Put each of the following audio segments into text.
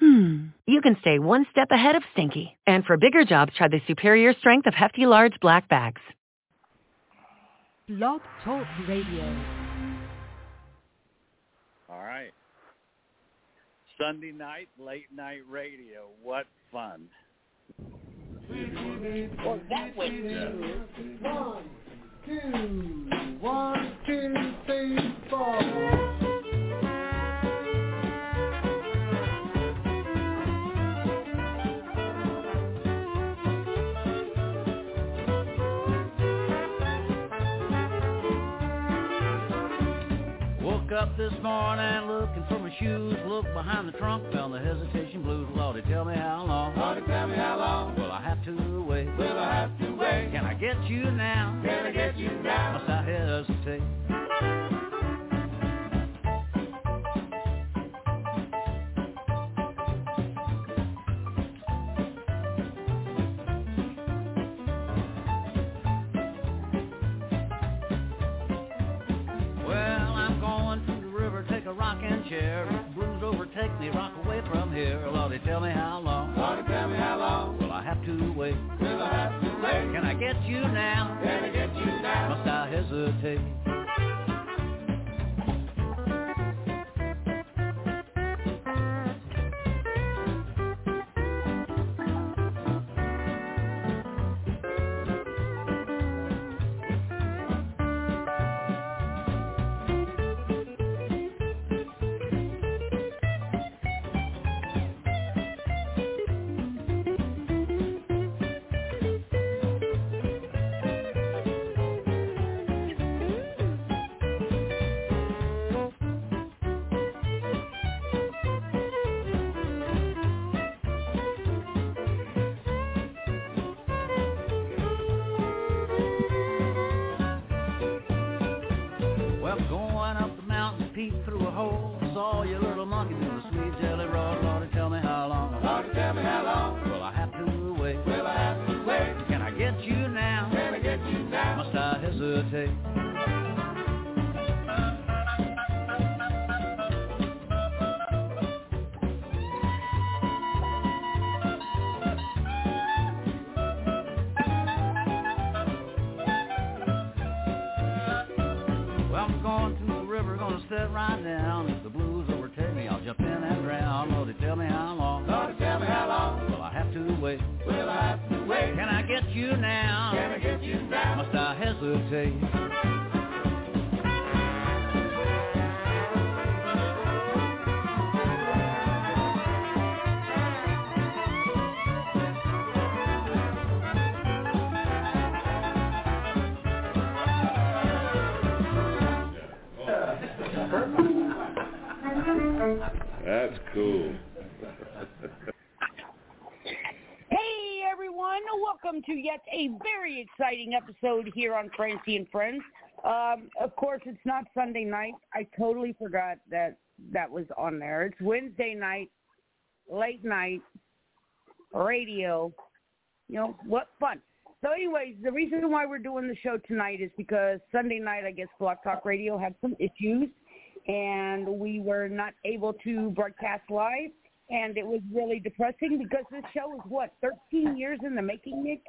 hmm, you can stay one step ahead of stinky. And for bigger jobs, try the superior strength of Hefty Large Black Bags. Blog Talk Radio. All right. Sunday night, late night radio. What fun. Well, that was good. One, two, one, two, three, four. Woke up this morning looking for my shoes. Look behind the trunk, found the hesitation blues. Lordy, tell me how long. Lordy, tell me how long. Will I have to wait? Will I have to wait? Can I get you now? Can I get you now? Must I hesitate? A rocking chair. Blues overtake me, rock away from here. Lordy, tell me how long. Lordy, tell me how long. Will I have to wait? Will I have to wait? Can I get you now? Can I get you now? Must I hesitate? Right down. If the blues overtake me, I'll jump in and drown. Oh, Lordy, tell me how long. Oh, Lordy, tell me how long. Will I have to wait? Will I have to wait? Can I get you now? Can I get you now? Must I hesitate? That's cool. Hey everyone, welcome to yet a very exciting episode here on Francie and Friends. Um, of course, it's not Sunday night. I totally forgot that that was on there. It's Wednesday night, late night, radio. You know, what fun. So anyways, the reason why we're doing the show tonight is because Sunday night, I guess Blog Talk Radio had some issues and we were not able to broadcast live. And it was really depressing because this show is what, 13 years in the making, Nick?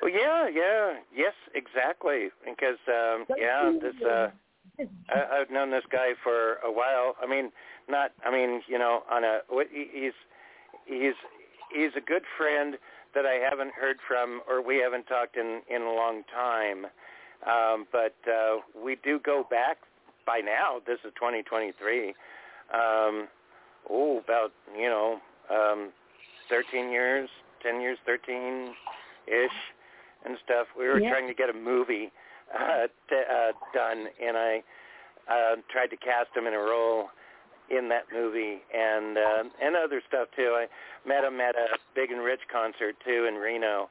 Well, yeah, yeah, yes, exactly. Because um, yeah, this uh, I, I've known this guy for a while. I mean, not. I mean, you know, on a he's he's he's a good friend that I haven't heard from, or we haven't talked in in a long time. Um, but uh, we do go back by now. This is 2023. Um, oh, about you know, um, 13 years, 10 years, 13 ish, and stuff. We were Yeah. trying to get a movie uh, t- uh, done, and I uh, tried to cast him in a role in that movie, and uh, and other stuff too. I met him at a Big and Rich concert too in Reno,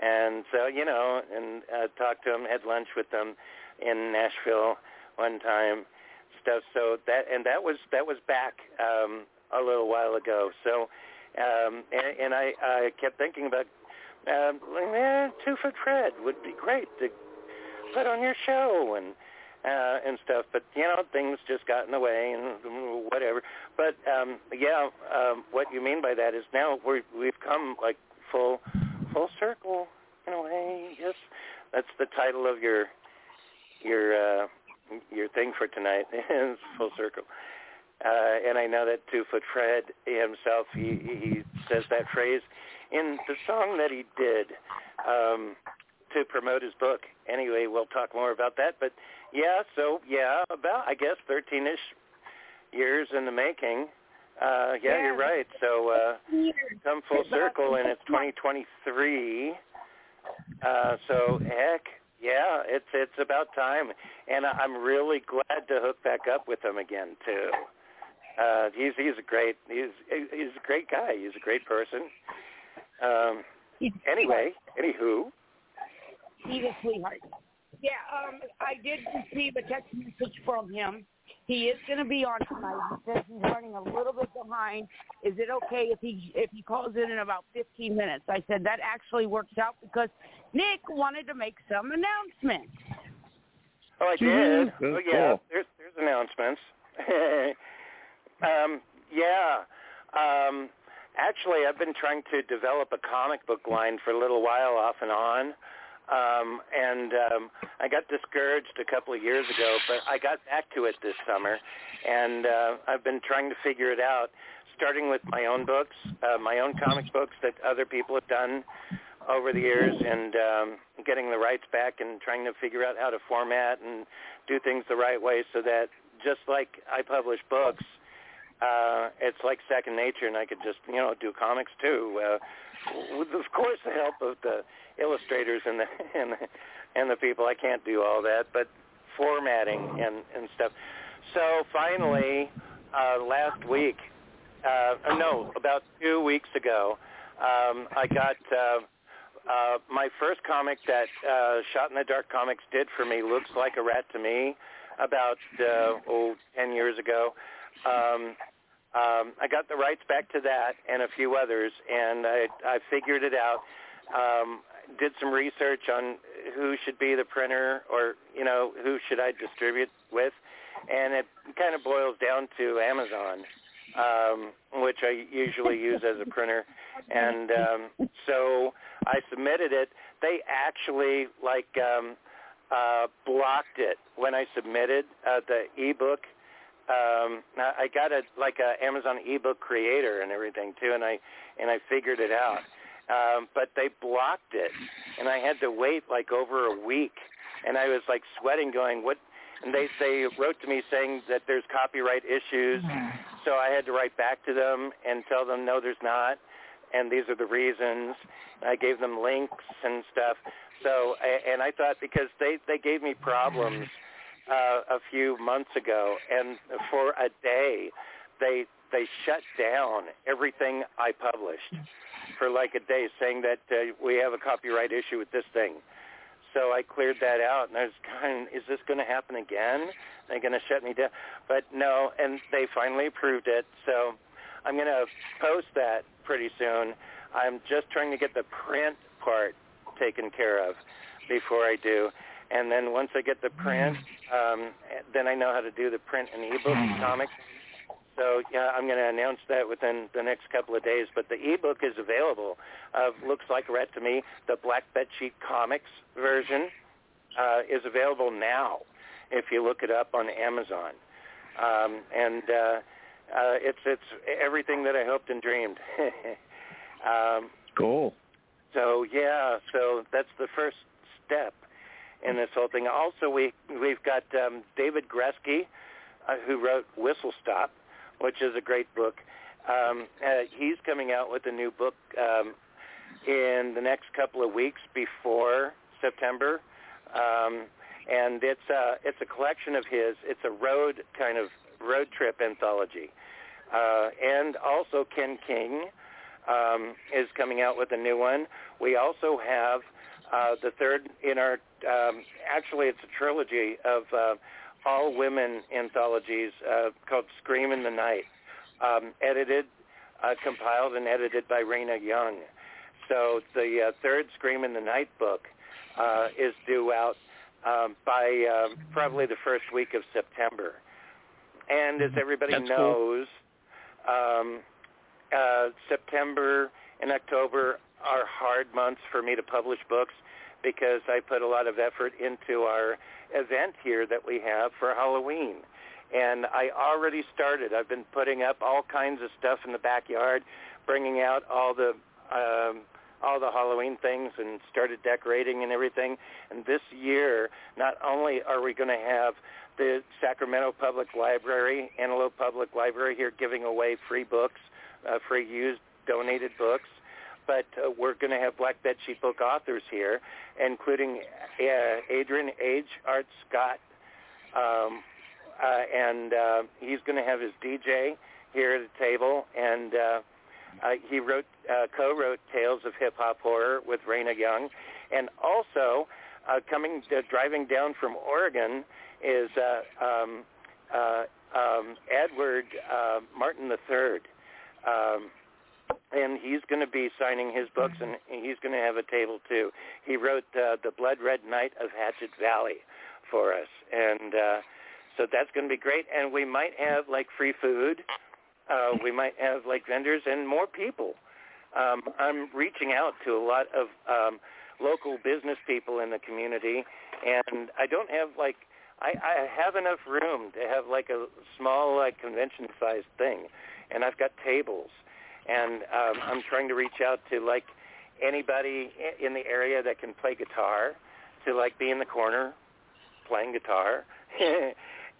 and so you know, and uh, talked to him, had lunch with them in Nashville one time, stuff. So that and that was that was back um, a little while ago. So, um, and, and I I kept thinking about um, eh, Two Foot Fred would be great to put on your show and uh, and stuff. But you know, things just got in the way and whatever. But um, yeah, um, what you mean by that is now we we've come like full full circle in a way. Yes, that's the title of your your uh, your thing for tonight. is full circle. Uh, and I know that Two Foot Fred himself, he, he says that phrase in the song that he did um, to promote his book. Anyway, we'll talk more about that. But yeah, so yeah, about I guess 13ish years in the making. Uh, yeah, Yeah. you're right. So uh, come full circle, and it's 2023. Uh, so heck, yeah, it's it's about time, and I'm really glad to hook back up with him again too. Uh, he's he's a great he's he's a great guy. He's a great person. Um, anyway, anywho, He's a sweetheart. Yeah, um, I did receive a text message from him. He is going to be on tonight. He says he's running a little bit behind. Is it okay if he if he calls in in about 15 minutes? I said that actually works out because Nick wanted to make some announcements. oh I did. Oh yeah, cool. there's there's announcements. um, yeah. Um, actually, I've been trying to develop a comic book line for a little while, off and on. Um, and um, I got discouraged a couple of years ago, but I got back to it this summer, and uh, I've been trying to figure it out. Starting with my own books, uh, my own comic books that other people have done over the years, and um, getting the rights back, and trying to figure out how to format and do things the right way, so that just like I publish books, uh, it's like second nature, and I could just you know do comics too. Uh, with of course the help of the illustrators and the and the, and the people. I can't do all that, but formatting and and stuff. So finally, uh, last week, uh, no, about two weeks ago, um, I got uh, uh, my first comic that uh, Shot in the Dark Comics did for me. Looks like a rat to me. About uh, oh ten years ago. Um, um, I got the rights back to that and a few others, and I, I figured it out. Um, did some research on who should be the printer, or you know, who should I distribute with, and it kind of boils down to Amazon, um, which I usually use as a printer. And um, so I submitted it. They actually like um, uh, blocked it when I submitted uh, the ebook um I I got a like a Amazon ebook creator and everything too and I and I figured it out. Um but they blocked it and I had to wait like over a week and I was like sweating going what and they they wrote to me saying that there's copyright issues so I had to write back to them and tell them no there's not and these are the reasons. I gave them links and stuff. So and I thought because they they gave me problems uh, a few months ago, and for a day, they they shut down everything I published for like a day, saying that uh, we have a copyright issue with this thing. So I cleared that out, and I was kind, is this going to happen again? They're going to shut me down, but no, and they finally approved it. So I'm going to post that pretty soon. I'm just trying to get the print part taken care of before I do. And then once I get the print, um, then I know how to do the print and ebook comics. So yeah, I'm going to announce that within the next couple of days. But the ebook is available. Of looks like rat to me. The Black Bed Sheet Comics version uh, is available now. If you look it up on Amazon, um, and uh, uh, it's it's everything that I hoped and dreamed. um, Cool. so yeah, so that's the first step in this whole thing. Also, we we've got um, David Gresky, uh, who wrote Whistle Stop, which is a great book. Um, uh, he's coming out with a new book um, in the next couple of weeks before September, um, and it's a it's a collection of his. It's a road kind of road trip anthology, uh, and also Ken King um, is coming out with a new one. We also have uh, the third in our. Um, actually, it's a trilogy of uh, all women anthologies uh, called Scream in the Night, um, edited, uh, compiled, and edited by Raina Young. So the uh, third Scream in the Night book uh, is due out um, by um, probably the first week of September. And as everybody That's knows, um, uh, September and October are hard months for me to publish books because I put a lot of effort into our event here that we have for Halloween. And I already started. I've been putting up all kinds of stuff in the backyard, bringing out all the um, all the Halloween things and started decorating and everything. And this year, not only are we going to have the Sacramento Public Library, Antelope Public Library here giving away free books, uh, free used donated books, but uh, we're going to have Black Bed Sheet book authors here, including uh, Adrian H. Art Scott, um, uh, and uh, he's going to have his DJ here at the table, and uh, uh, he wrote, uh, co-wrote Tales of Hip Hop Horror with Raina Young, and also uh, coming, uh, driving down from Oregon is uh, um, uh, um, Edward uh, Martin III. Um, and he's going to be signing his books, and he's going to have a table too. He wrote uh, the Blood Red Night of Hatchet Valley for us, and uh, so that's going to be great. And we might have like free food. Uh, we might have like vendors and more people. Um, I'm reaching out to a lot of um, local business people in the community, and I don't have like I, I have enough room to have like a small like convention-sized thing, and I've got tables and um, I'm trying to reach out to like anybody in the area that can play guitar to like be in the corner playing guitar.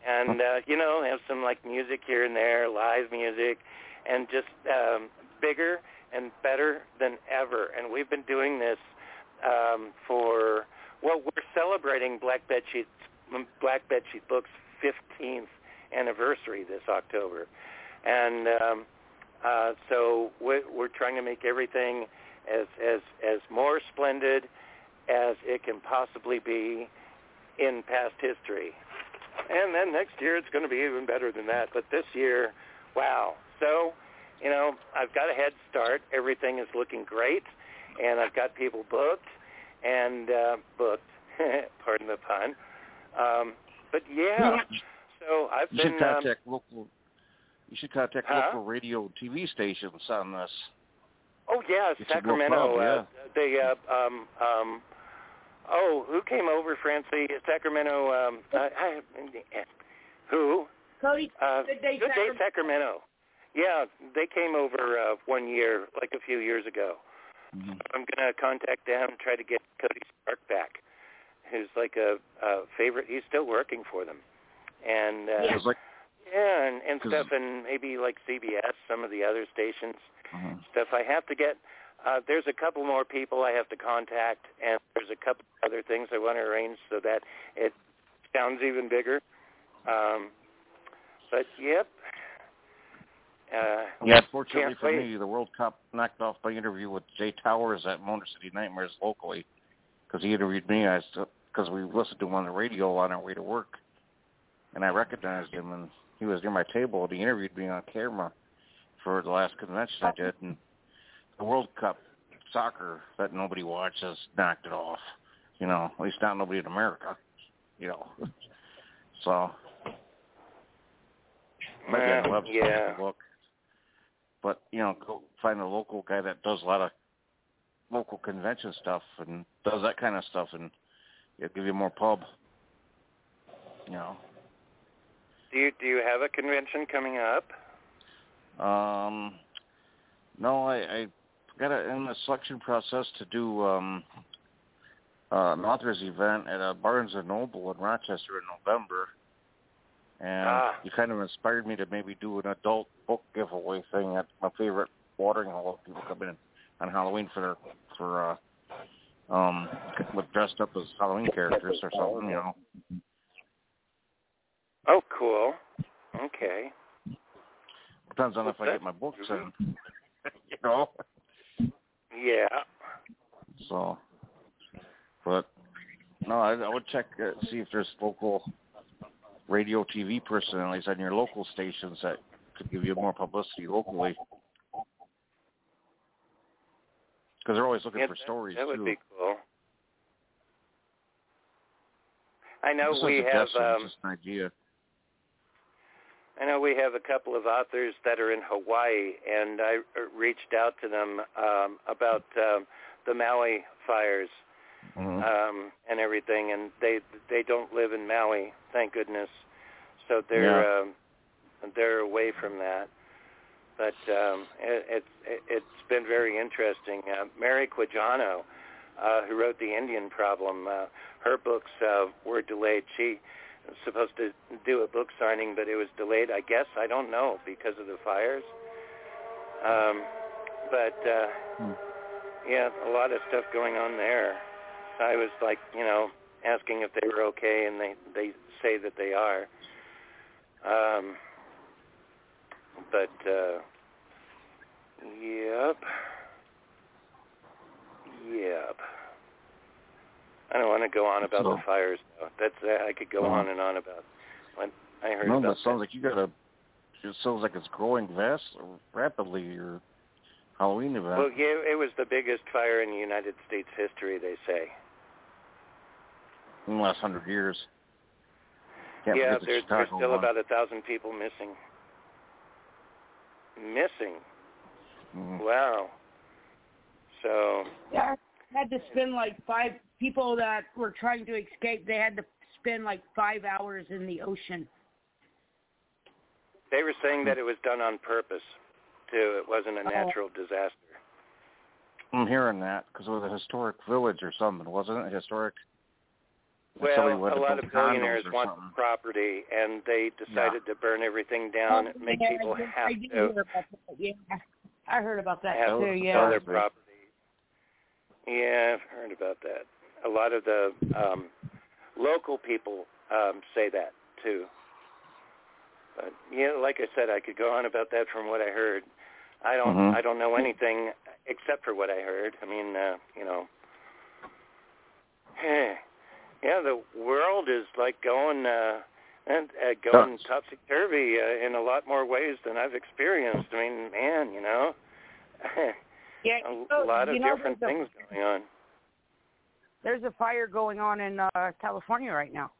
And uh you know have some like music here and there live music and just um bigger and better than ever. And we've been doing this um for well we're celebrating black bed sheet black bed sheet books 15th anniversary this october. And um uh, so we're, we're trying to make everything as as as more splendid as it can possibly be in past history. And then next year it's going to be even better than that. But this year, wow. So, you know, I've got a head start. Everything is looking great, and I've got people booked and uh, booked. pardon the pun. Um, but yeah, so I've you been should contact um, local you should contact huh? local radio TV stations on this. Oh yeah, It's Sacramento. no problem, uh, they uh, um um oh, who came over, Francie? Sacramento. Um, I, I, who? Cody, Uh, Good Day Good Day Sacramento. Sacramento. Yeah, they came over uh, one year, like a few years ago. Mm-hmm. I'm gonna contact them, and try to get Cody Stark back, who's like a, a favorite. He's still working for them, and uh, Yeah. Like yeah, and, and stuff, and maybe like CBS, some of the other stations Mhm. stuff. I have to get. Uh, there's a couple more people I have to contact, and there's a couple other things I want to arrange so that it sounds even bigger. Um, but yep. Uh, Yeah, unfortunately for wait. me, the World Cup knocked off my interview with Jay Towers at Motor City Nightmares locally because he interviewed me. I because we listened to him on the radio on our way to work, and I recognized him, and he was near my table, and he interviewed me on camera for the last convention I did, and the World Cup soccer that nobody watches knocked it off. You know, at least not nobody in America. You know, so on the Uh, website yeah. to look. But you know, go find a local guy that does a lot of local convention stuff and does that kind of stuff, and it'll give you more pub. You know, do you do you have a convention coming up? um, no, I, I got a, in the selection process to do um, uh, an authors event at a Barnes and Noble in Rochester in November, and Ah. you kind of inspired me to maybe do an adult book giveaway thing at my favorite watering hole. People come in on Halloween for their for uh, um, dressed up as Halloween characters or something, you know. Oh, cool. Okay. Depends on if I get my books in. you know. Yeah. So, but no, I, I would check uh, see if there's local radio, TV personalities on your local stations that could give you more publicity locally. Because they're always looking yeah, for stories that would too. be cool. I know a we have. Um, just an idea. I know we have a couple of authors that are in Hawaii, and I uh, reached out to them um, about um, the Maui fires Mhm. um, and everything, and they they don't live in Maui, thank goodness. So they're Yeah. um, they're away from that. But um, it, it's it's been very interesting. Uh, Mary Quijano, uh, who wrote the Indian Problem, uh, her books uh, were delayed. She supposed to do a book signing, but it was delayed. I guess I don't know because of the fires. Um, but uh, Hmm. yeah, a lot of stuff going on there. I was like, you know, asking if they were okay, and they they say that they are. Um, but uh, yep, yep. I don't want to go on about So- the fires. Though. That's uh, I could go Well- on and on about what I heard No, about that sounds like you got a. It sounds like it's growing vast rapidly. Your Halloween event. Well, yeah, it was the biggest fire in United States history. They say. in the last hundred years. Can't yeah, forget the there's, there's still one. about a thousand people missing. Missing. Mhm. Wow. So Yeah, had to spend like five people that were trying to escape. They had to spend like five hours in the ocean. they were saying that hmm. it was done on purpose, too. It wasn't a Oh. natural disaster. I'm hearing that because it was a historic village or something, wasn't it? A Historic. Well, a lot of billionaires want something. the property, and they decided to burn everything down, Oh, make yeah, people I did, have I did to hear about that. Yeah, I heard about that have too. Yeah. sell their property. Yeah, I've heard about that. A lot of the um, local people um, say that too. But yeah, like I said, I could go on about that from what I heard. I don't, Mhm. I don't know anything except for what I heard. I mean, uh, you know, yeah, the world is like going uh, and uh, going Nuts. topsy turvy uh, in a lot more ways than I've experienced. I mean, man, you know. Yeah, a you lot of you know, different a- things going on. There's a fire going on in uh, California right now.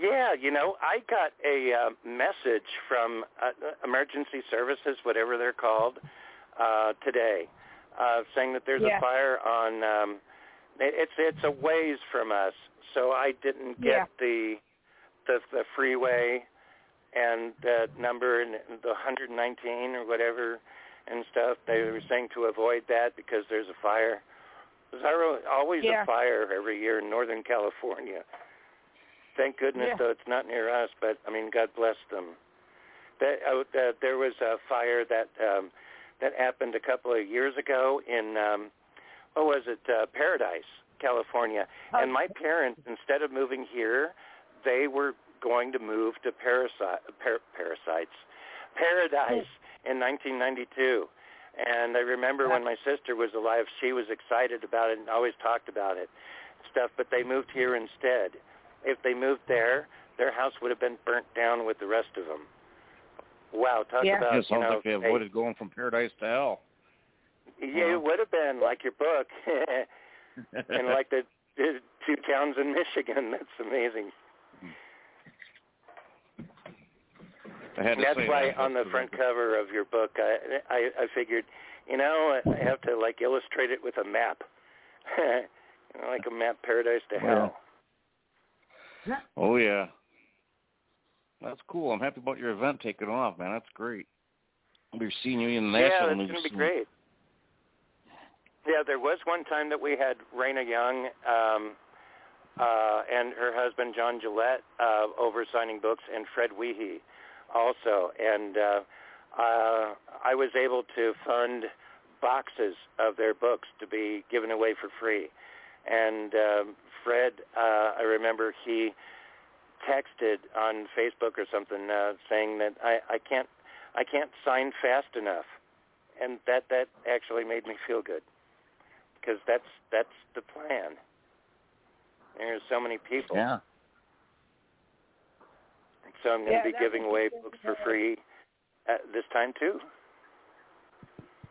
Yeah, you know, I got a uh, message from uh, emergency services, whatever they're called, uh, today, uh, saying that there's Yeah. a fire on. Um, it- it's it's a ways from us, so I didn't get Yeah. the the the freeway and the number and the 119 or whatever and stuff. They were saying to avoid that because there's a fire. There's always Yeah. a fire every year in Northern California. Thank goodness Yeah. though it's not near us, but I mean God bless them. That, uh, uh, there was a fire that um, that happened a couple of years ago in um, what was it? Uh, Paradise, California. And my parents, instead of moving here, they were going to move to Parasite, par- Parasites, Paradise in 1992. And I remember when my sister was alive, she was excited about it and always talked about it, stuff. But they moved here instead. If they moved there, their house would have been burnt down with the rest of them. Wow, talk Yeah. about it you sounds know, like they hey, avoided going from paradise to hell. yeah, it would have been like your book, and like the, the two towns in Michigan. That's amazing. I had That's why that. on the front cover of your book, I, I I figured, you know, I have to like illustrate it with a map, you know, like a map paradise to hell. Oh yeah. That's cool. I'm happy about your event taking off, man. That's great. I'll be seeing you in the Yeah, national that's news gonna be great. Yeah, there was one time that we had Raina Young um, uh, and her husband John Gillette uh, over signing books, and Fred Wiehe also, and uh, uh, I was able to fund boxes of their books to be given away for free. And um, Fred, uh, I remember he texted on Facebook or something uh, saying that I, I can't I can't sign fast enough and that that actually made me feel good because that's that's the plan. There's so many people. Yeah. So I'm going Yeah, to be giving away books for free at this time too.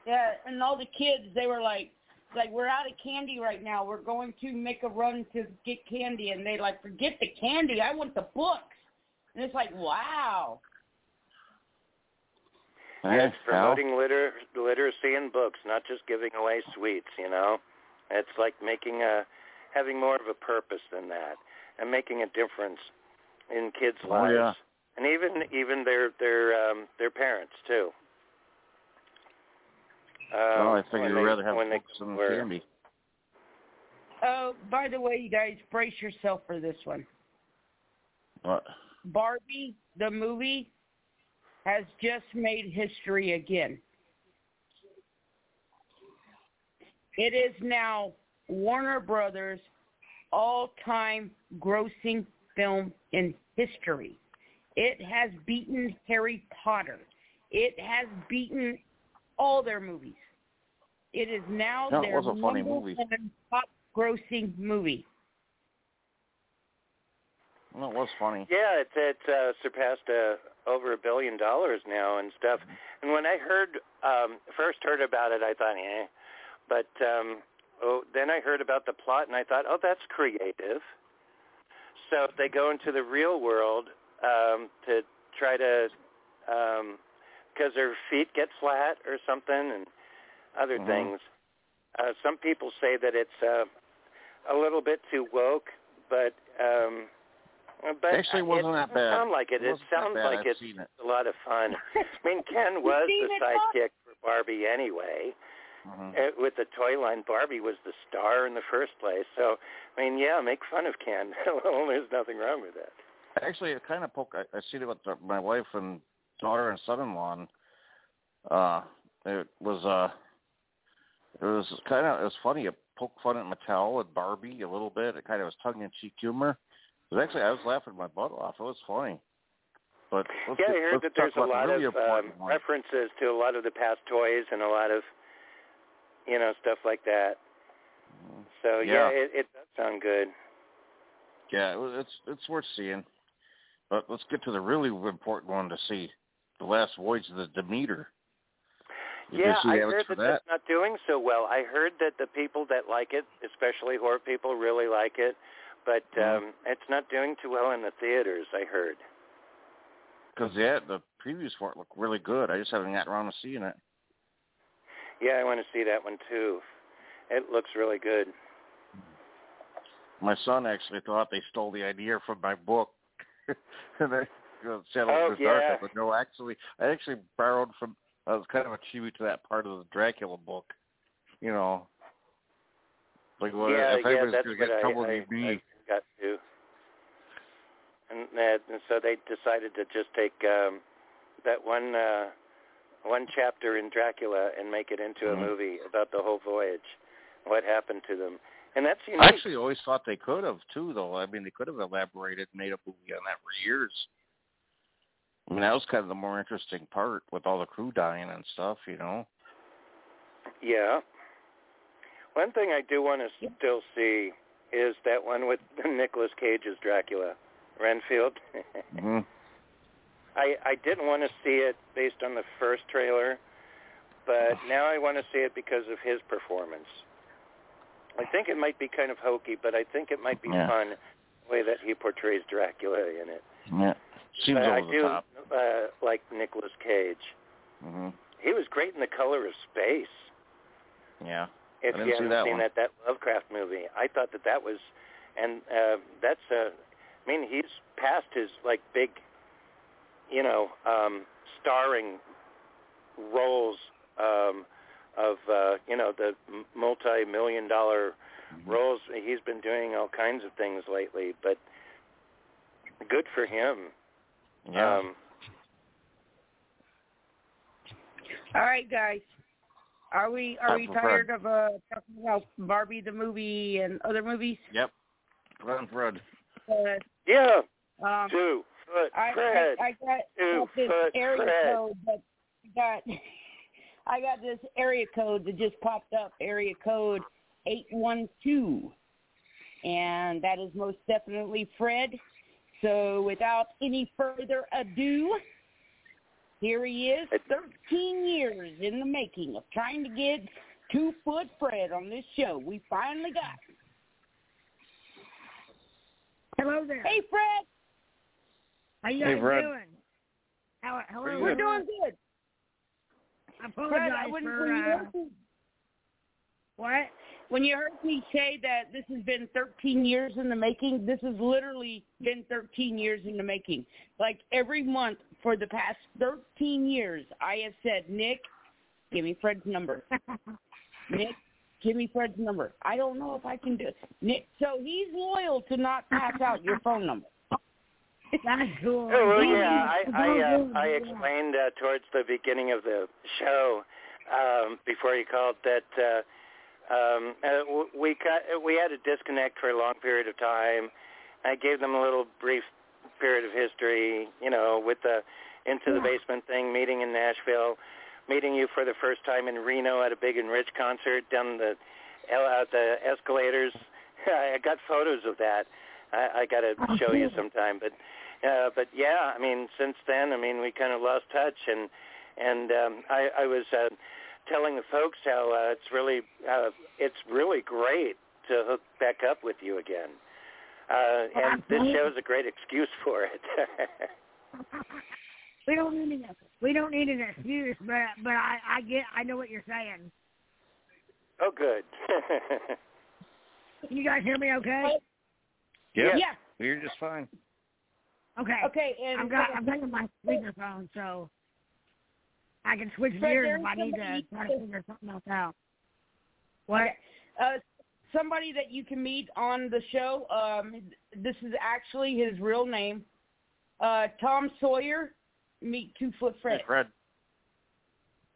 Yeah, and all the kids, they were like, like we're out of candy right now. We're going to make a run to get candy, and they like forget the candy. I want the books, and it's like, wow. Yeah, it's promoting liter- literacy in books, not just giving away sweets. You know, it's like making a having more of a purpose than that, and making a difference in kids' Oh, lives, yeah. and even even their their um, their parents too. Um, well, I think you'd rather have when they books were- candy. Oh, by the way, you guys, brace yourself for this one. What? Barbie, the movie, has just made history again. It is now Warner Brothers' all-time grossing film in history. It has beaten Harry Potter. It has beaten all their movies. It is now No, their was a funny number movie. one top grossing movie. Well, it was funny. Yeah, it it uh, surpassed uh, over a billion dollars now and stuff. And when I heard um, first heard about it, I thought, eh. But um, oh, then I heard about the plot, and I thought, oh, that's creative. So if they go into the real world um, to try to, because their feet get flat or something, and other Mhm. things. Uh, some people say that it's uh, a little bit too woke, but um, but Actually, it wasn't that doesn't bad. Sound like it. It It, sounds like I've it's it. a lot of fun. I mean, Ken was the sidekick for Barbie anyway. Mhm. Uh, with the toy line, Barbie was the star in the first place. So, I mean, yeah, make fun of Ken. there's nothing wrong with that. Actually, it kind of poke. I, I seen it with the, my wife and daughter and son-in-law. And, uh, it was uh, it was kind of it was funny. It poked fun at Mattel and Barbie a little bit. It kind of was tongue-in-cheek humor. It was actually I was laughing my butt off. It was funny. But yeah, get- I heard that there's a lot really of um, references to a lot of the past toys and a lot of, you know, stuff like that. So yeah, Yeah. it, it does sound good. Yeah, it's it's worth seeing. But let's get to the really important one to see, the last voyage of the Demeter. Did yeah, I heard that, that? that's not doing so well. I heard that the people that like it, especially horror people, really like it, but Mhm. um it's not doing too well in the theaters. I heard. Because yeah, the previews for it look really good. I just haven't gotten around to seeing it. Yeah, I want to see that one too. It looks really good. My son actually thought they stole the idea from my book, and they you know, said Oh, was dark. yeah. But no, actually, I actually borrowed from. I was kind of a tribute to that part of the Dracula book. You know, like what yeah, if yeah, anybody's gonna get trouble, I, it'd be me. Got to. And, that, and so they decided to just take um, that one uh, one chapter in Dracula and make it into Mhm. a movie about the whole voyage, what happened to them, and that's unique. I actually always thought they could have too, though. I mean, they could have elaborated, and made a movie on that for years. I mean, that was kind of the more interesting part with all the crew dying and stuff, you know. Yeah. One thing I do want to still see is that one with Nicolas Cage's Dracula, Renfield. hmm I I didn't want to see it based on the first trailer, but now I want to see it because of his performance. I think it might be kind of hokey, but I think it might be Yeah. fun the way that he portrays Dracula in it. Yeah, seems but over I the do top. uh, like Nicolas Cage. hmm He was great in The Color of Space. Yeah. If I didn't see haven't that seen one. that that Lovecraft movie, I thought that that was, and uh, that's uh, I mean he's past his like big, you know, um, starring roles um, of uh, you know the multi-million dollar Mm-hmm. roles. He's been doing all kinds of things lately, but good for him. Yeah. Um, All right, guys. Are we are Time we for tired of uh talking about Barbie the movie and other movies? yep. Run, Fred. Uh, yeah, um, two foot I, Fred. I I got, Two this foot area Fred. code, but I got I got this area code that just popped up, area code 812. And that is most definitely Fred. So without any further ado, here he is, 13 years in the making of trying to get Two Foot Fred on this show. We finally got him. Hello there. Hey, Fred. How you Hey, guys Fred. doing? How, hello. Pretty We're good. doing good. I Fred, apologize when, for when, you uh, what? when you heard me say that this has been 13 years in the making, this has literally been 13 years in the making. Like every month for the past 13 years, I have said, Nick, give me Fred's number. Nick, give me Fred's number. I don't know if I can do it. Nick, so he's loyal to not pass out your phone number. That's cool. Oh well, yeah. I I, uh, I explained uh, towards the beginning of the show um, before you called that uh, um, uh, w- we got we had a disconnect for a long period of time. I gave them a little brief period of history, you know, with the into the basement thing, meeting in Nashville, meeting you for the first time in Reno at a Big and Rich concert down the out the escalators. I got photos of that. I, I got to Oh, show you sometime, but uh, but yeah, I mean, since then, I mean, we kind of lost touch, and and um, I, I was uh, telling the folks how uh, it's really uh, it's really great to hook back up with you again, uh, and this Absolutely. show's a great excuse for it. we don't need an we don't need an excuse, but but I I get I know what you're saying. oh, good. Can you guys hear me? Okay. Yeah. Yeah. You're just fine. Okay. Okay, and I've got I've got my speakerphone, so I can switch Fred, gears if I need to somebody- try to figure something else out. What? Okay. Uh, somebody that you can meet on the show. Um, this is actually his real name. Uh, Tom Sawyer. Meet Two Foot Fred. Hey, Fred.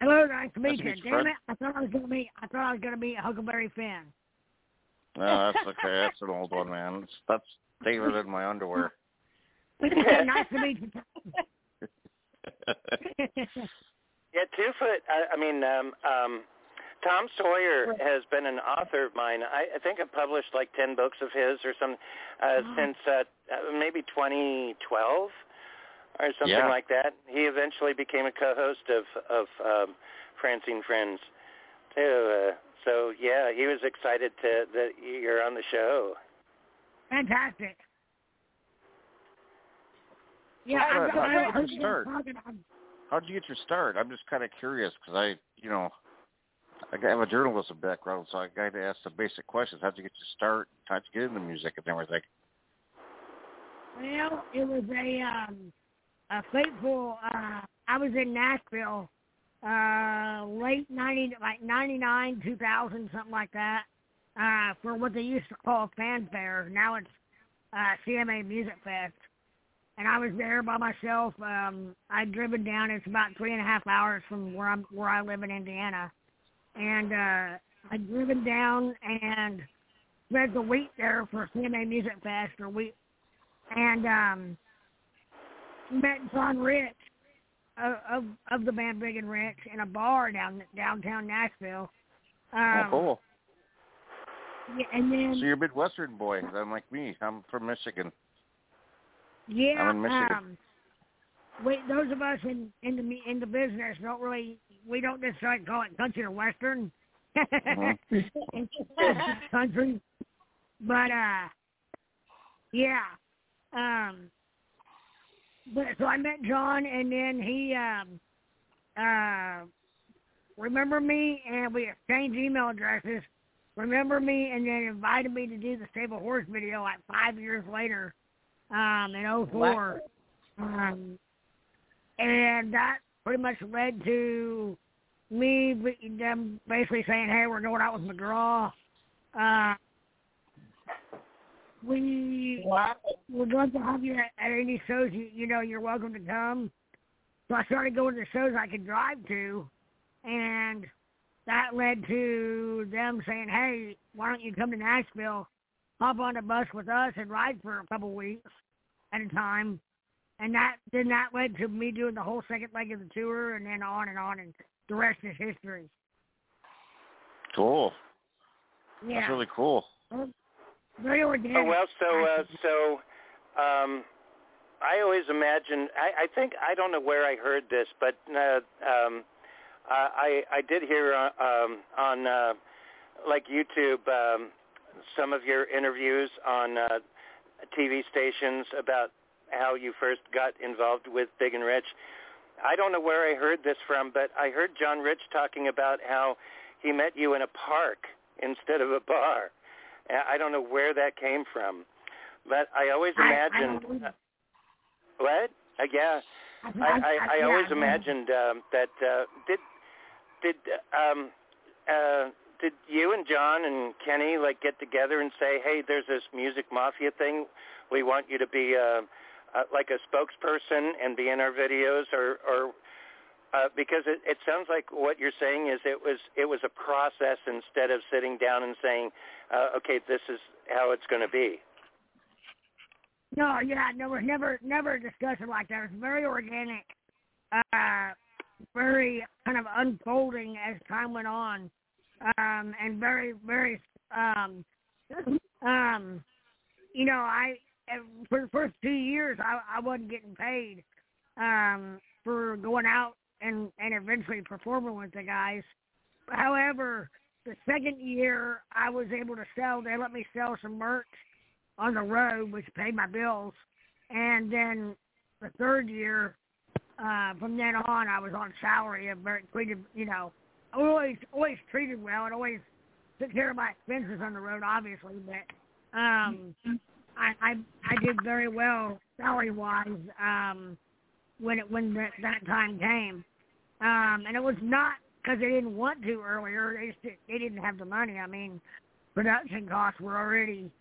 Hello, nice to Nice meet to you. meet you, Damn Fred. it! I thought I was gonna meet I thought I was gonna meet Huckleberry Finn. No, that's okay. That's an old one, man. That's, that's tailored in my underwear. nice to meet you. Yeah, two foot. I, I mean, um, um, Tom Sawyer has been an author of mine. I, I think I've published like ten books of his or some uh, Wow. since uh, uh, maybe 2012 or something Yeah. like that. He eventually became a co-host of of um, Francine Friends too. Uh, so yeah, he was excited to that you're on the show. Fantastic. Yeah, Fred, I've got, how'd you I get heard your you start? talking. I'm- How'd you get your start? I'm just kind of curious because I, you know, I have a journalism background, so I got to ask the basic questions. How'd you get your start? How'd you get into music and everything? Well, it was a um a fateful. Uh, I was in Nashville, uh, late ninety, like ninety nine, two thousand, something like that, uh, for what they used to call fanfare. Now it's uh, CMA Music Fest, and I was there by myself. Um, I'd driven down. It's about three and a half hours from where I'm where I live in Indiana, and uh, I'd driven down and spent the week there for CMA Music Fest, or week and um, met John Rich of, of the band Big and Rich in a bar down downtown Nashville. Um, oh, cool. yeah, and then So you're a Midwestern boy, then like me. I'm from Michigan. yeah, I'm in Michigan. um, we those of us in in the in the business don't really we don't necessarily call it country or western. Mhm. Country, but uh, yeah. Um, but so I met John, and then he um uh remember me, and we exchanged email addresses. Remember me, and then invited me to do the Save a Horse video like five years later, um, in '04. Um, and that pretty much led to me them basically saying, "Hey, we're going out with McGraw." Uh, we would love to have you at, at any shows. You, you know, you're welcome to come. So I started going to shows I could drive to, and that led to them saying, "Hey, why don't you come to Nashville, hop on the bus with us, and ride for a couple weeks at a time?" And that then that led to me doing the whole second leg of the tour, and then on and on, and the rest is history. Cool. Yeah. That's really cool. Very organic. Oh well, so uh, so um, I always imagine. I, I think I don't know where I heard this, but uh, um, I I did hear uh, um, on uh, like YouTube um, some of your interviews on uh, TV stations about how you first got involved with Big and Rich. I don't know where I heard this from, but I heard John Rich talking about how he met you in a park instead of a bar. I don't know where that came from, but I always imagined. I, I what? Uh, yeah, I, I, I always imagined um, that. Uh, did did um, uh, did you and John and Kenny like get together and say, "Hey, there's this music mafia thing. We want you to be uh, uh, like a spokesperson and be in our videos," or or uh, because it, it sounds like what you're saying is it was it was a process instead of sitting down and saying, uh, "Okay, this is how it's going to be." No, yeah, no, we're never never discussed it like that. It's very organic, uh, very kind of unfolding as time went on, um, and very very um, um, you know, I for the first two years I I wasn't getting paid um for going out and and eventually performing with the guys. However, the second year I was able to sell. They let me sell some merch on the road, which paid my bills. And then the third year, uh, from then on, I was on salary and very treated. You know, always always treated well and always took care of my expenses on the road, obviously. But um, I I I did very well salary wise um, when it when that that time came. Um, and it was not because they didn't want to earlier. They just they didn't have the money. I mean, production costs were already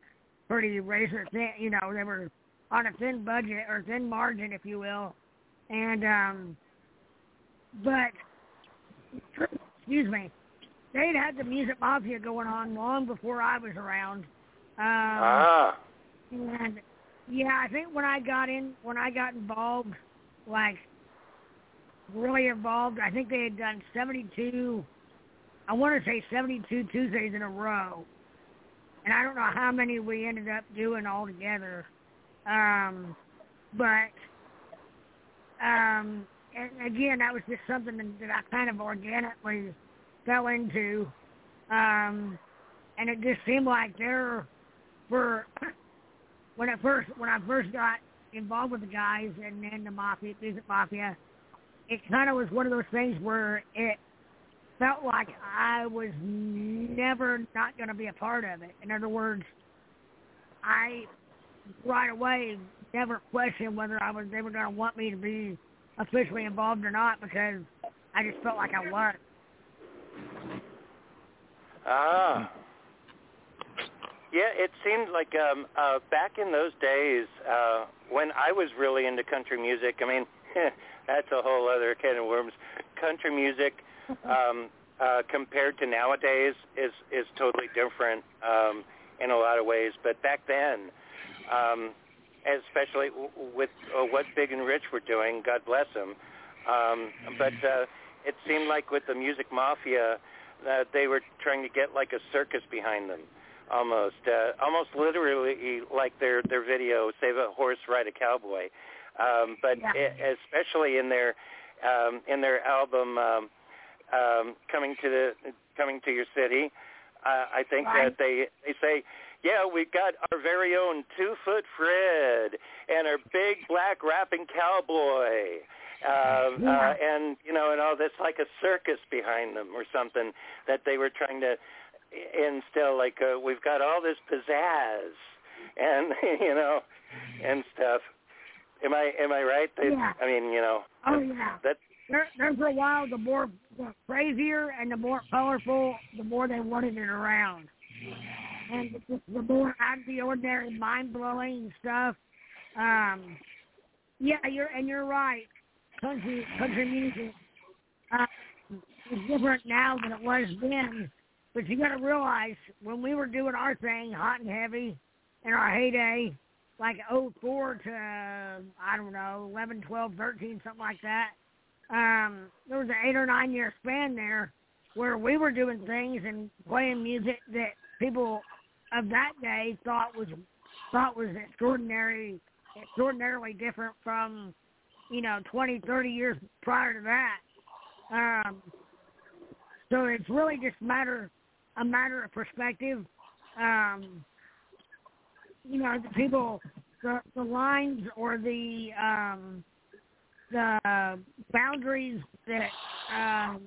pretty razor thin. You know, they were on a thin budget or thin margin, if you will. And um, but excuse me, they'd had the music mafia going on long before I was around. Um, ah. And yeah, I think when I got in, when I got involved, like really involved. I think they had done 72, I want to say 72 Tuesdays in a row. And I don't know how many we ended up doing all together. Um, but, um, again, that was just something that I kind of organically fell into. Um, and it just seemed like there were, when I first, when I first got involved with the guys and then the mafia, music mafia, it kind of was one of those things where it felt like I was never not going to be a part of it. In other words, I right away never questioned whether I was they were going to want me to be officially involved or not because I just felt like I was. Ah. Yeah, it seemed like um uh back in those days, uh when I was really into country music, I mean that's a whole other can of worms. Country music, um, uh, compared to nowadays, is is totally different um, in a lot of ways. But back then, um, especially w- with uh, what Big and Rich were doing, God bless them. Um, but uh, it seemed like with the music mafia, that they were trying to get like a circus behind them, almost, uh, almost literally like their their video, "Save a Horse, Ride a Cowboy." Um, but Yeah. it, especially in their um, in their album um, um, coming to the coming to your city, uh, I think Right. that they they say, yeah, we've got our very own two foot Fred and our big black rapping cowboy. Yeah. uh, and you know, and all this like a circus behind them or something that they were trying to instill. Like uh, we've got all this pizzazz, and you know, and stuff. Am I am I right? They, Yeah. I mean, you know, Oh yeah. that There, there for a while, the more the crazier and the more colorful, the more they wanted it around. And the, the more out of the ordinary, mind blowing stuff. Um, yeah, you're and you're right. Country country music uh, is different now than it was then. But you got to realize when we were doing our thing, hot and heavy, in our heyday, like '04 to I don't know 11, 12, 13, something like that. um, there was an eight or nine year span there where we were doing things and playing music that people of that day thought was thought was extraordinary, extraordinarily different from, you know, 20, 30 years prior to that. Um, so it's really just matter a matter of perspective. Um, you know, the people, the the lines or the um, the boundaries that um,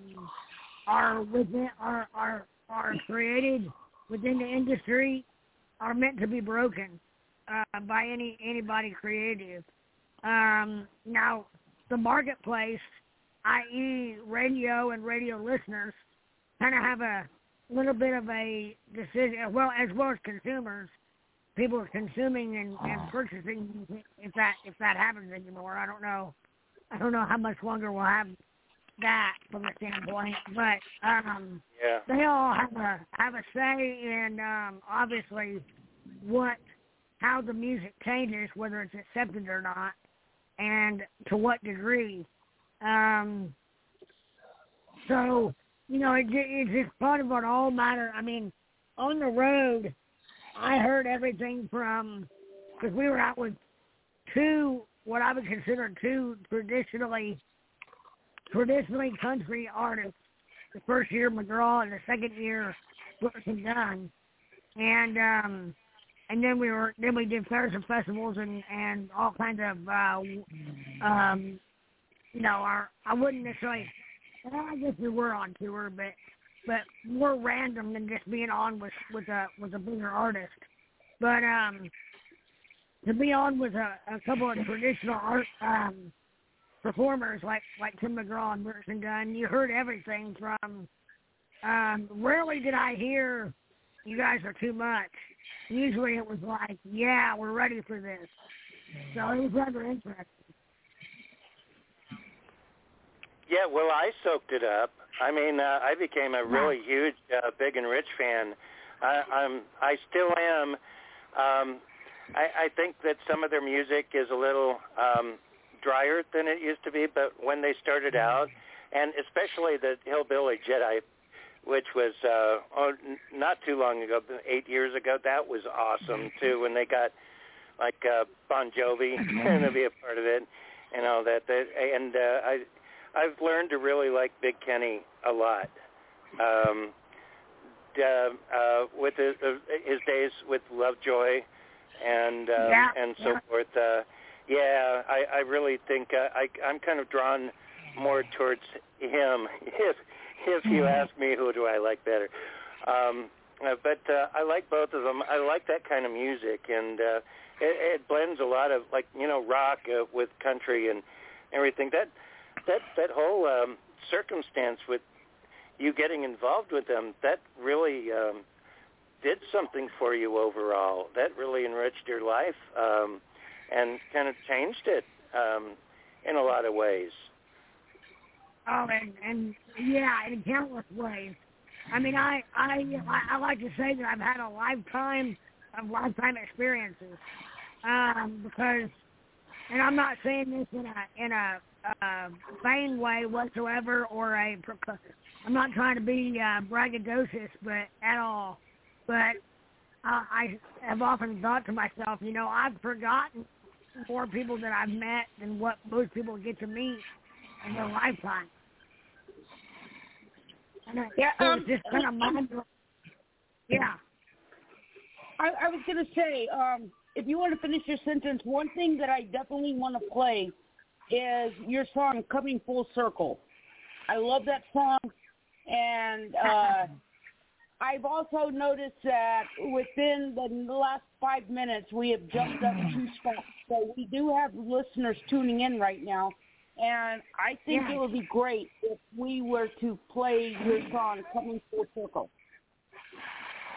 are within are are are created within the industry are meant to be broken uh, by any anybody creative. Um, now, the marketplace, i.e., radio and radio listeners, kind of have a little bit of a decision. Well, as well as consumers, people are consuming and, and purchasing. If that if that happens anymore, I don't know. I don't know how much longer we'll have that from the standpoint, but um, yeah. they all have a have a say in um, obviously what how the music changes, whether it's accepted or not, and to what degree. Um, so you know, it, it's just part of it all matter. I mean, on the road, I heard everything from because we were out with two what I would consider two traditionally traditionally country artists. The first year McGraw and the second year and Dunn. And um and then we were then we did fairs and festivals and and all kinds of uh um you know our I wouldn't necessarily well, I guess we were on tour but but more random than just being on with with a with a bigger artist. But um to be on with a, a couple of traditional art um performers like like Tim McGraw and Brooks and you heard everything from um rarely did I hear you guys are too much. Usually it was like, yeah, we're ready for this. So it was rather interesting. Yeah, well, I soaked it up. I mean, uh, I became a really huge uh, Big and Rich fan. I, I'm, I still am. Um, I, I think that some of their music is a little um, drier than it used to be, but when they started out, and especially the Hillbilly Jedi, which was uh, oh, n- not too long ago, eight years ago, that was awesome too. When they got like uh, Bon Jovi to be a part of it, and all that. that and uh, I, I've learned to really like Big Kenny a lot. Um, uh, uh, with his, uh, his days with Luvjoy and um, Yeah, and so yeah. forth. Uh, yeah, I, I really think uh, I, I'm kind of drawn more towards him. If if you ask me, who do I like better? Um, uh, but uh, I like both of them. I like that kind of music, and uh, it, it blends a lot of like you know rock uh, with country and everything. That that that whole um, circumstance with you getting involved with them that really um, did something for you overall. That really enriched your life um, and kind of changed it um, in a lot of ways. Oh, and and yeah, in countless ways. I mean, I I I like to say that I've had a lifetime of lifetime experiences, um, because, and I'm not saying this in a in a uh, vain way whatsoever, or a I'm not trying to be uh, braggadocious, but at all. But uh, I have often thought to myself, you know, I've forgotten more people that I've met than what most people get to meet in their lifetime. And it, Yeah, um, just kind of mind Yeah. I, I was going to say, um, if you want to finish your sentence, one thing that I definitely want to play is your song "Coming Full Circle." I love that song, and uh, I've also noticed that within the last five minutes, we have jumped up two spots. So we do have listeners tuning in right now, and I think Yeah. it would be great if we were to play your song "Coming Full Circle."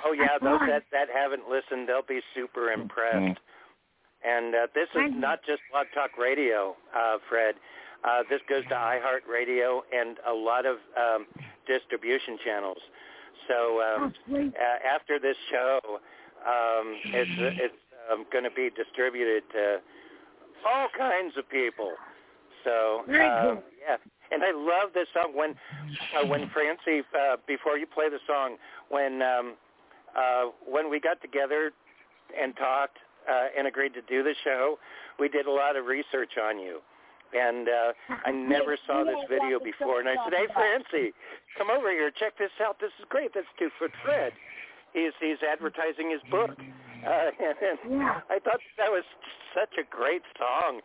Oh yeah, That's those that that haven't listened, they'll be super impressed. And uh, this is not just Blog Talk Radio, uh, Fred. Uh, this goes to iHeartRadio and a lot of um, distribution channels. So um, Oh, uh, after this show, um, it's it's um, going to be distributed to all kinds of people. So um, yeah, And I love this song when uh, when Francie uh, before you play the song when um, uh, when we got together and talked uh, and agreed to do the show, we did a lot of research on you. And uh, I never saw this video before. And I said, "Hey, Francie, come over here. Check this out. This is great. That's Two Foot Fred. He's he's advertising his book." Uh, and, and I thought that was such a great song.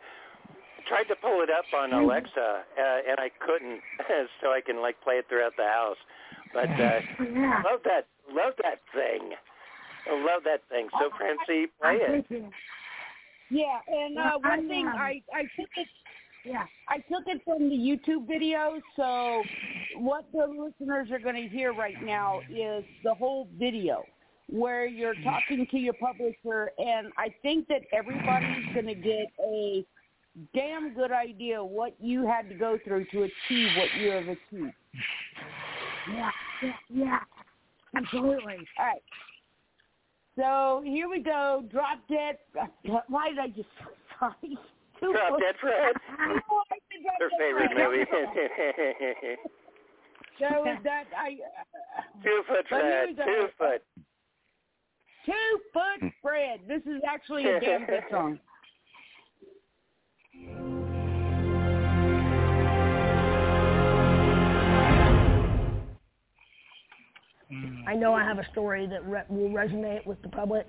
I tried to pull it up on Alexa, uh, and I couldn't, so I can like play it throughout the house. But uh, love that, love that thing. I love that thing. So, Francie, play it. Yeah, and uh, one thing I I took it. Yeah, I took it from the YouTube video. So, what the listeners are going to hear right now is the whole video where you're talking to your publisher, and I think that everybody's going to get a damn good idea what you had to go through to achieve what you have achieved. Yeah, yeah, yeah. Absolutely. All right. So here we go. Drop dead. Why did I just sorry? Drop Dead Fred. Their favorite movie. so that I. Uh, two foot Fred. Two foot. Two foot Fred. This is actually a damn good song. I know I have a story that re- will resonate with the public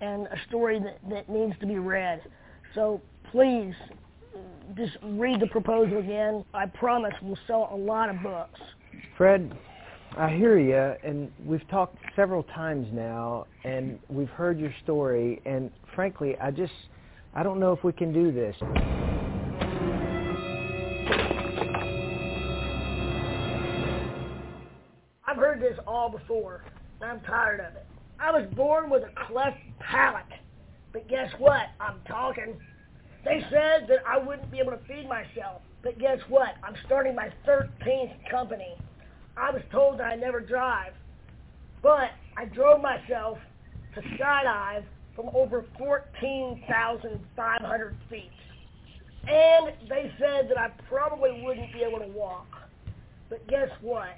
and a story that, that needs to be read. So please, just read the proposal again. I promise we'll sell a lot of books. Fred, I hear you, and we've talked several times now, and we've heard your story, and frankly, I just, I don't know if we can do this. I've heard this all before, and I'm tired of it. I was born with a cleft palate, but guess what? I'm talking. They said that I wouldn't be able to feed myself, but guess what? I'm starting my 13th company. I was told that I never drive, but I drove myself to skydive from over 14,500 feet. And they said that I probably wouldn't be able to walk. But guess what?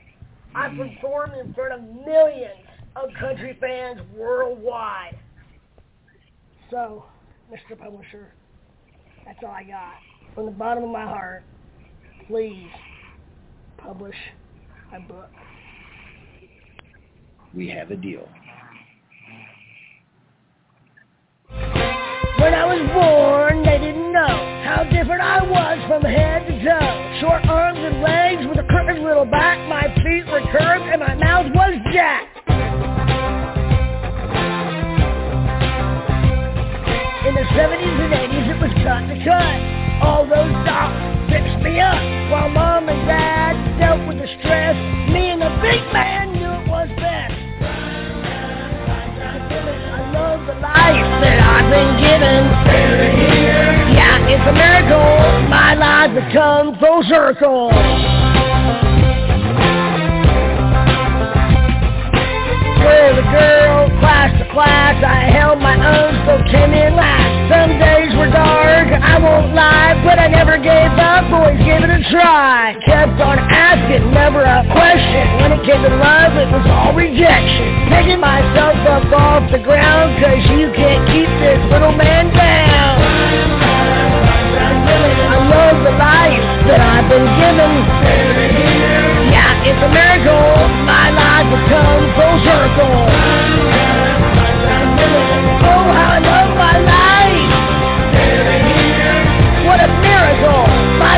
I performed in front of millions of country fans worldwide. So, Mr. Publisher, that's all I got. From the bottom of my heart, please publish my book. We have a deal. When I was born, they didn't know how different I was from head to toe. Short arms and legs with a crooked little back, my feet were curved and my mouth was jacked. The 70s and 80s, it was cut to cut. All those docs fixed me up while mom and dad dealt with the stress. Me and the big man knew it was best. I love the life that I've been given. Yeah, it's a miracle. My life has come full circle. Girl to girl, class to class, I held my own, so came in last. Some days were dark, I won't lie, but I never gave up, always gave it a try. Kept on asking, never a question. When it came to love, it was all rejection. Picking myself up off the ground, cause you can't keep this little man down. I love the life that I've been given. Yeah, it's a miracle. My life has come full circle.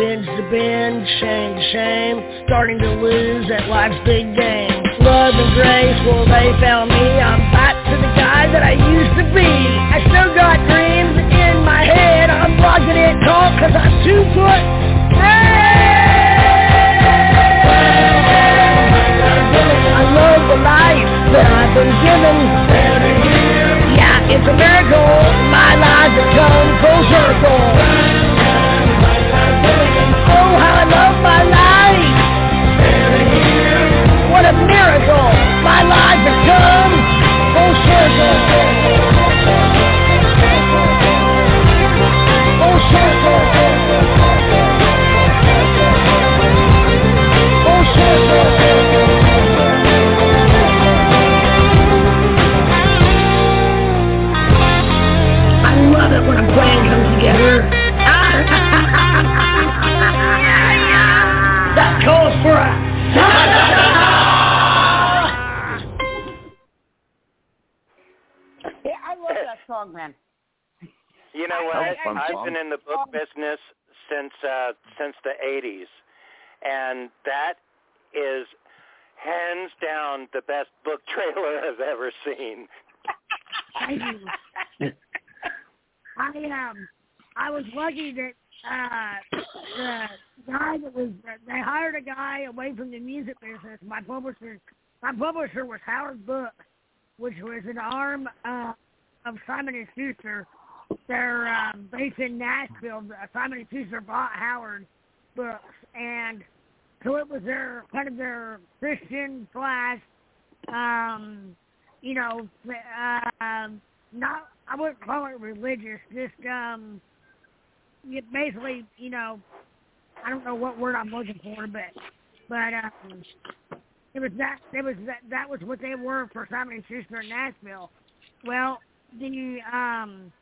bench to bench, shame to shame, starting to lose at life's big game. Love and grace, well they found me, I'm back to the guy that I used to be. I still got dreams in my head, I'm blocking it tall cause I'm two foot I love the life that I've been given. Yeah, it's a miracle. My life has come full circle. a miracle. My life has come full circle. Fun I've song. been in the book business since uh since the 80s, and that is hands down the best book trailer I've ever seen. Thank you. I um, I was lucky that uh, the guy that was they hired a guy away from the music business. My publisher, my publisher was Howard Book, which was an arm uh, of Simon and Schuster. They're um, based in Nashville. Simon and Schuster bought Howard Books, and so it was their kind of their Christian slash, um, you know, uh, not I wouldn't call it religious, just um, you basically, you know, I don't know what word I'm looking for, but but um, it was that it was that that was what they were for Simon and Schuster in Nashville. Well, the um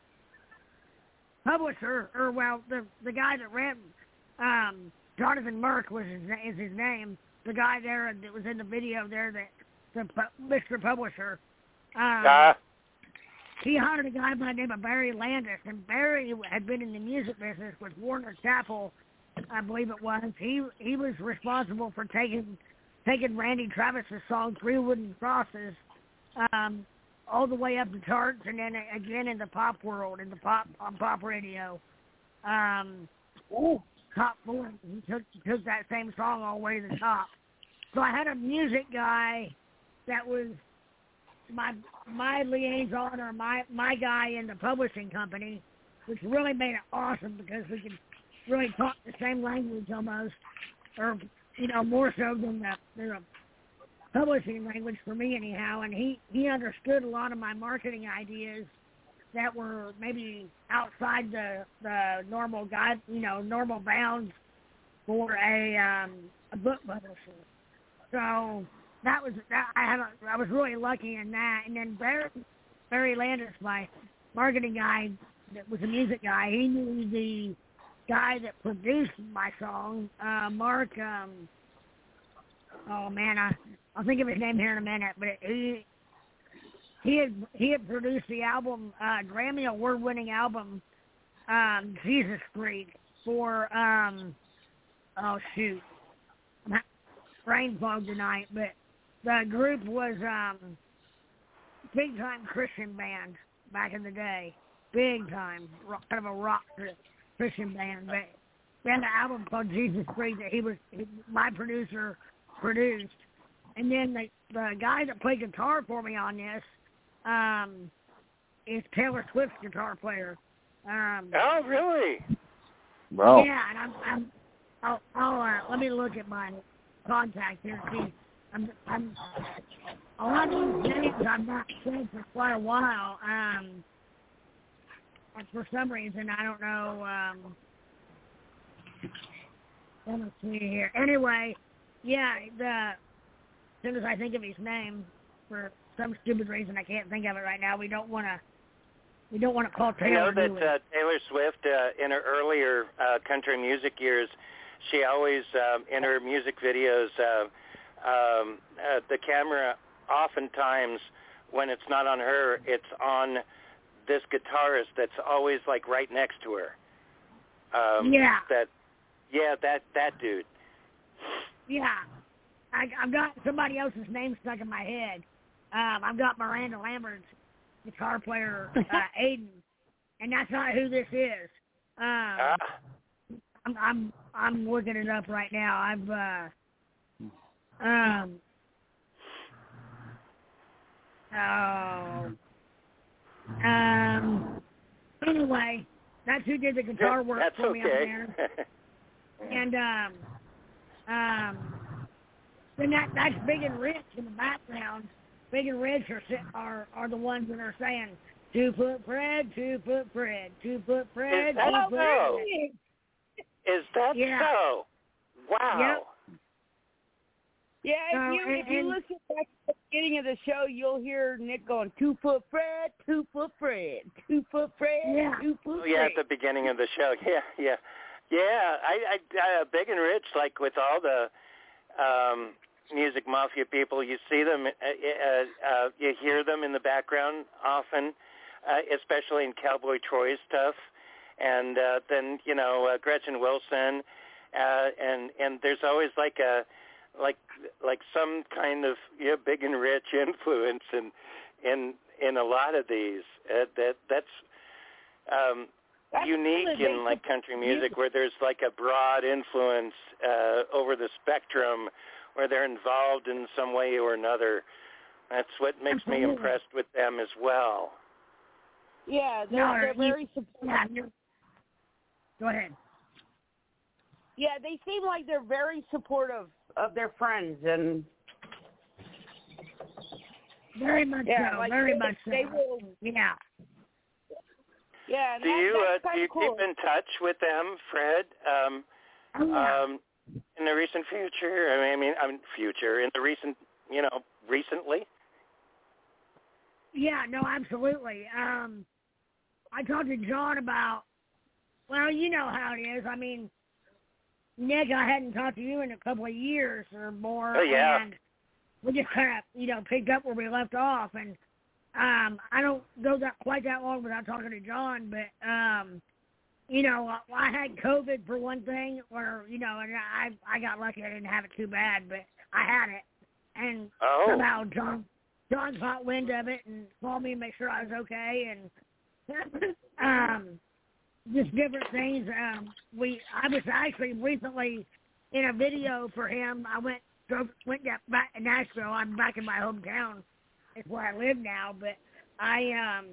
publisher, or well, the the guy that ran, um, Jonathan Merkh was his, is his name. The guy there that was in the video there, that the Mr. Publisher. Um, Uh, he hired a guy by the name of Barry Landis, and Barry had been in the music business with Warner Chappell, I believe it was. He he was responsible for taking taking Randy Travis's song Three Wooden Crosses um, all the way up the charts, and then again in the pop world, in the pop on pop radio. Um, Ooh. top four. He took took that same song all the way to the top. So I had a music guy that was my my liaison or my my guy in the publishing company, which really made it awesome because we could really talk the same language almost, or you know more so than the, the publishing language for me anyhow. And he he understood a lot of my marketing ideas that were maybe outside the the normal guide, you know, normal bounds for a um, a book publisher. So that was that I had a, I was really lucky in that. And then Barry Barry Landis, my marketing guy, that was a music guy. He knew the guy that produced my song, uh, Mark. Um, oh man, I I'll think of his name here in a minute. But he he had he had produced the album, uh, Grammy award winning album, um, Jesus Freak for um, oh shoot, I'm brain fog tonight, but the group was um big time Christian band back in the day, big time, rock, kind of a rock Christian band. But we had an album called Jesus Freak that he was he, my producer produced, and then the the guy that played guitar for me on this um is Taylor Swift's guitar player. Um, oh, really? Wow. yeah, and I'm, I'm I'll, I'll uh, let me look at my contact here. See, I'm, I'm a lot of these names I've not said for quite a while. Um, and for some reason I don't know. Um, let me see here. Anyway, yeah, the as soon as I think of his name, for some stupid reason I can't think of it right now. We don't want to. We don't want to call Taylor. I know that uh, Taylor Swift, uh, in her earlier uh, country music years, she always, um, in her music videos, uh, um, uh, the camera oftentimes, when it's not on her, it's on this guitarist that's always like right next to her. Um, Yeah. That, yeah, that that dude. Yeah, I, I've got somebody else's name stuck in my head. Um, I've got Miranda Lambert's guitar player, uh, Aiden, and that's not who this is. Um, Ah, I'm, I'm I'm looking it up right now. I've uh, um, oh, um. Anyway, that's who did the guitar work that's for me on okay. there. And um, um, then that that's Big and Rich in the background. Big and Rich are are are the ones that are saying two foot Fred, two foot Fred, two foot Fred, Is that two foot so? Fred. Is that Yeah. so? Wow. Yeah, if you if and- you listen back to the beginning of the show, you'll hear Nick going two foot Fred, two foot Fred, two foot Fred, Yeah. two foot Oh, yeah, Fred. at the beginning of the show. Yeah, yeah, yeah. I, I, uh, big and rich, like with all the um, music mafia people, you see them, uh, uh, uh, you hear them in the background often. uh, especially in Cowboy Troy stuff, and uh, then you know uh, Gretchen Wilson, uh, and and there's always like a like like some kind of yeah big and rich influence in in in a lot of these. Uh, that that's um, unique in like country music where there's like a broad influence uh, over the spectrum where they're involved in some way or another. That's what makes me impressed with them as well. Yeah, they're, No, they're very supportive. Yeah, Go ahead. Yeah, they seem like they're very supportive of their friends, and Very much yeah, so. like very they, much so. They will, Yeah. yeah. And Do you uh, that's do kinda you cool. keep in touch with them, Fred? Um, Oh, yeah. um, in the recent future, I mean, I mean, I mean, future in the recent, you know, recently. Yeah, no, absolutely. Um, I talked to John about, well, you know how it is. I mean, Nick, I hadn't talked to you in a couple of years or more. Oh, yeah. And we just kind of, you know, picked up where we left off. And um, I don't go that quite that long without talking to John, but, um, you know, I, had COVID for one thing, or, you know, and I, I got lucky I didn't have it too bad, but I had it. And Oh. somehow John John caught wind of it and called me and make sure I was okay and um just different things. Um we I was actually recently in a video for him. I went drove went back to Nashville. I'm back in my hometown. It's where I live now, but I um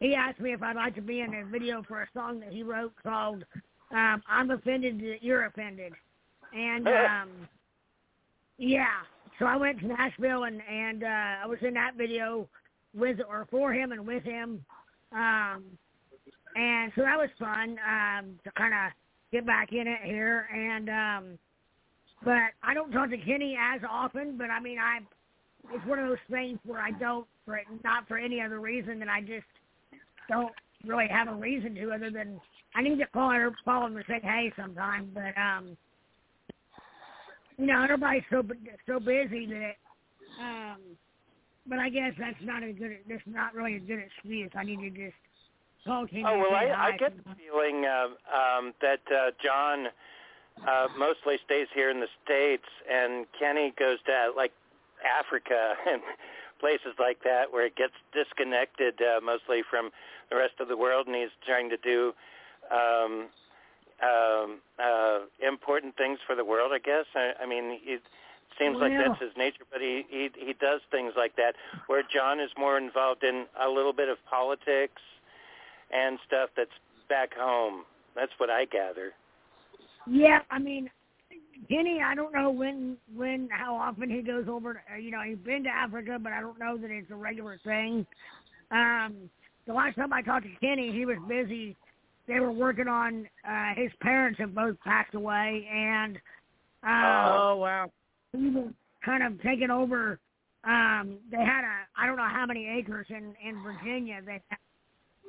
he asked me if I'd like to be in a video for a song that he wrote called um I'm offended that you're offended. And um yeah. So I went to Nashville and and uh I was in that video with or for him and with him. Um and so that was fun um to kind of get back in it here and um but I don't talk to Kenny as often, but I mean I it's one of those things where I don't for not for any other reason than I just don't really have a reason to other than I need to call her call him and say hey sometime, but um you know, everybody's so so busy that, um, but I guess that's not a good. That's not really a good excuse. I need to just call Kenny. Oh well, I, I get the feeling uh, um, that uh, John uh, mostly stays here in the states, and Kenny goes to like Africa and places like that where it gets disconnected uh, mostly from the rest of the world, and he's trying to do um, um, uh, important things for the world. I guess. I, I mean, it seems like Well- that's his nature, but he, he he does things like that. Where John is more involved in a little bit of politics and stuff that's back home. That's what I gather. Yeah, I mean, Kenny. I don't know when, when, how often he goes over. To, uh, you know, he's been to Africa, but I don't know that it's a regular thing. Um, the last time I talked to Kenny, he was busy. They were working on uh, his parents have both passed away, and uh, Oh wow. he was kind of taking over. Um, they had a I don't know how many acres in in Virginia. They had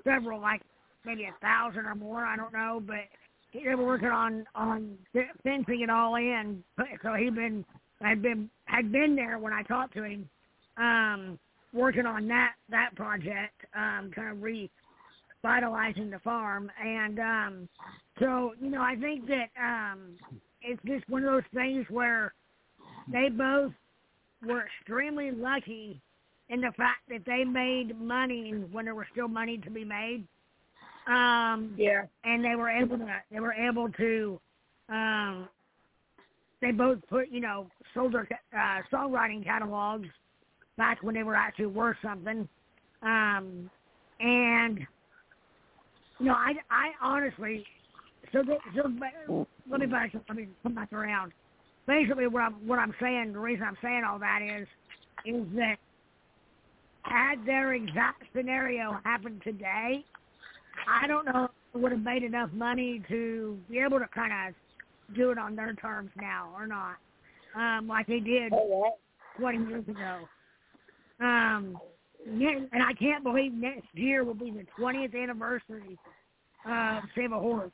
several, like maybe a thousand or more. I don't know, but they were working on on fencing it all in. So he'd been had been had been there when I talked to him, um, working on that that project, um, kind of revitalizing the farm. And um, so you know, I think that um, it's just one of those things where they both were extremely lucky in the fact that they made money when there was still money to be made. Um, Yeah. and they were able to they were able to um they both put you know sold their uh songwriting catalogs back when they were actually worth something. Um and you know i i honestly so, so let me back let me come back around. Basically what i'm what i'm saying the reason i'm saying all that is is that had their exact scenario happened today I don't know if it would have made enough money to be able to kind of do it on their terms now or not, um, like they did 20 years ago. Um, and I can't believe next year will be the 20th anniversary of Save a Horse.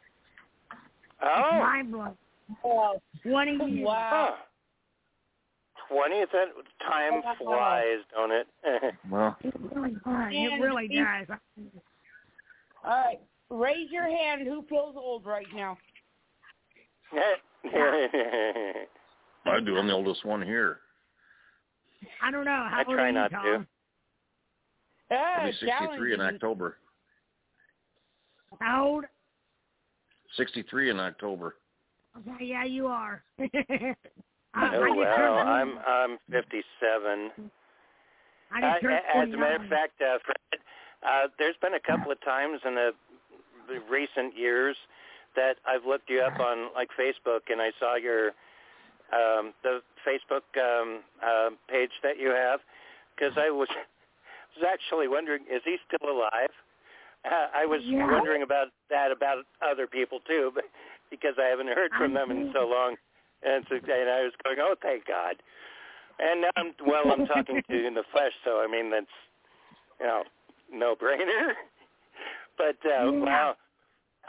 It's Oh, mind blowing. Oh, 20 years. wow. huh. twentieth. Time flies, don't it? well, it really does. It really does. All right, raise your hand. Who feels old right now? I do. I'm the oldest one here. I don't know. How I try not you, to. Tom? I'll be 63 in October. How old? 63 in October. Okay, yeah, you are. I, Oh I just wow, turned I'm I'm 57. I Uh, as a matter of fact, uh, Fred, uh, there's been a couple of times in the, the recent years that I've looked you up on like Facebook, and I saw your um, the Facebook um, uh, page that you have, because I was was actually wondering, is he still alive? Uh, I was Yeah. wondering about that about other people too, but because I haven't heard from them in so long, and so and I was going, oh, thank God. And now I'm well, I'm talking to you in the flesh, so I mean that's you know no brainer. But uh, Yeah. wow,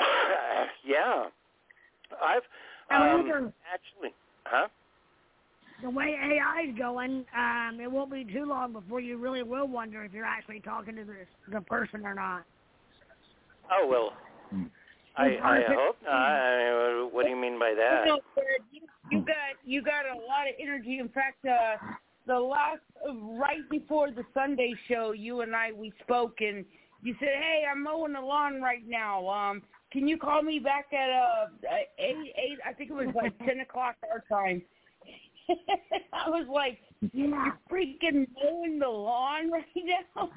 yeah, I've um, actually, huh? the way AI is going, um, it won't be too long before you really will wonder if you're actually talking to this the person or not. Oh well, I I hope not. I what do you mean by that? No, Fred, you, you got you got a lot of energy. In fact, uh, the last uh, right before the Sunday show, you and I we spoke, and you said, "Hey, I'm mowing the lawn right now. Um, can you call me back at uh eight eight? I think it was like ten o'clock our time." I was like, Yeah. "You're freaking mowing the lawn right now."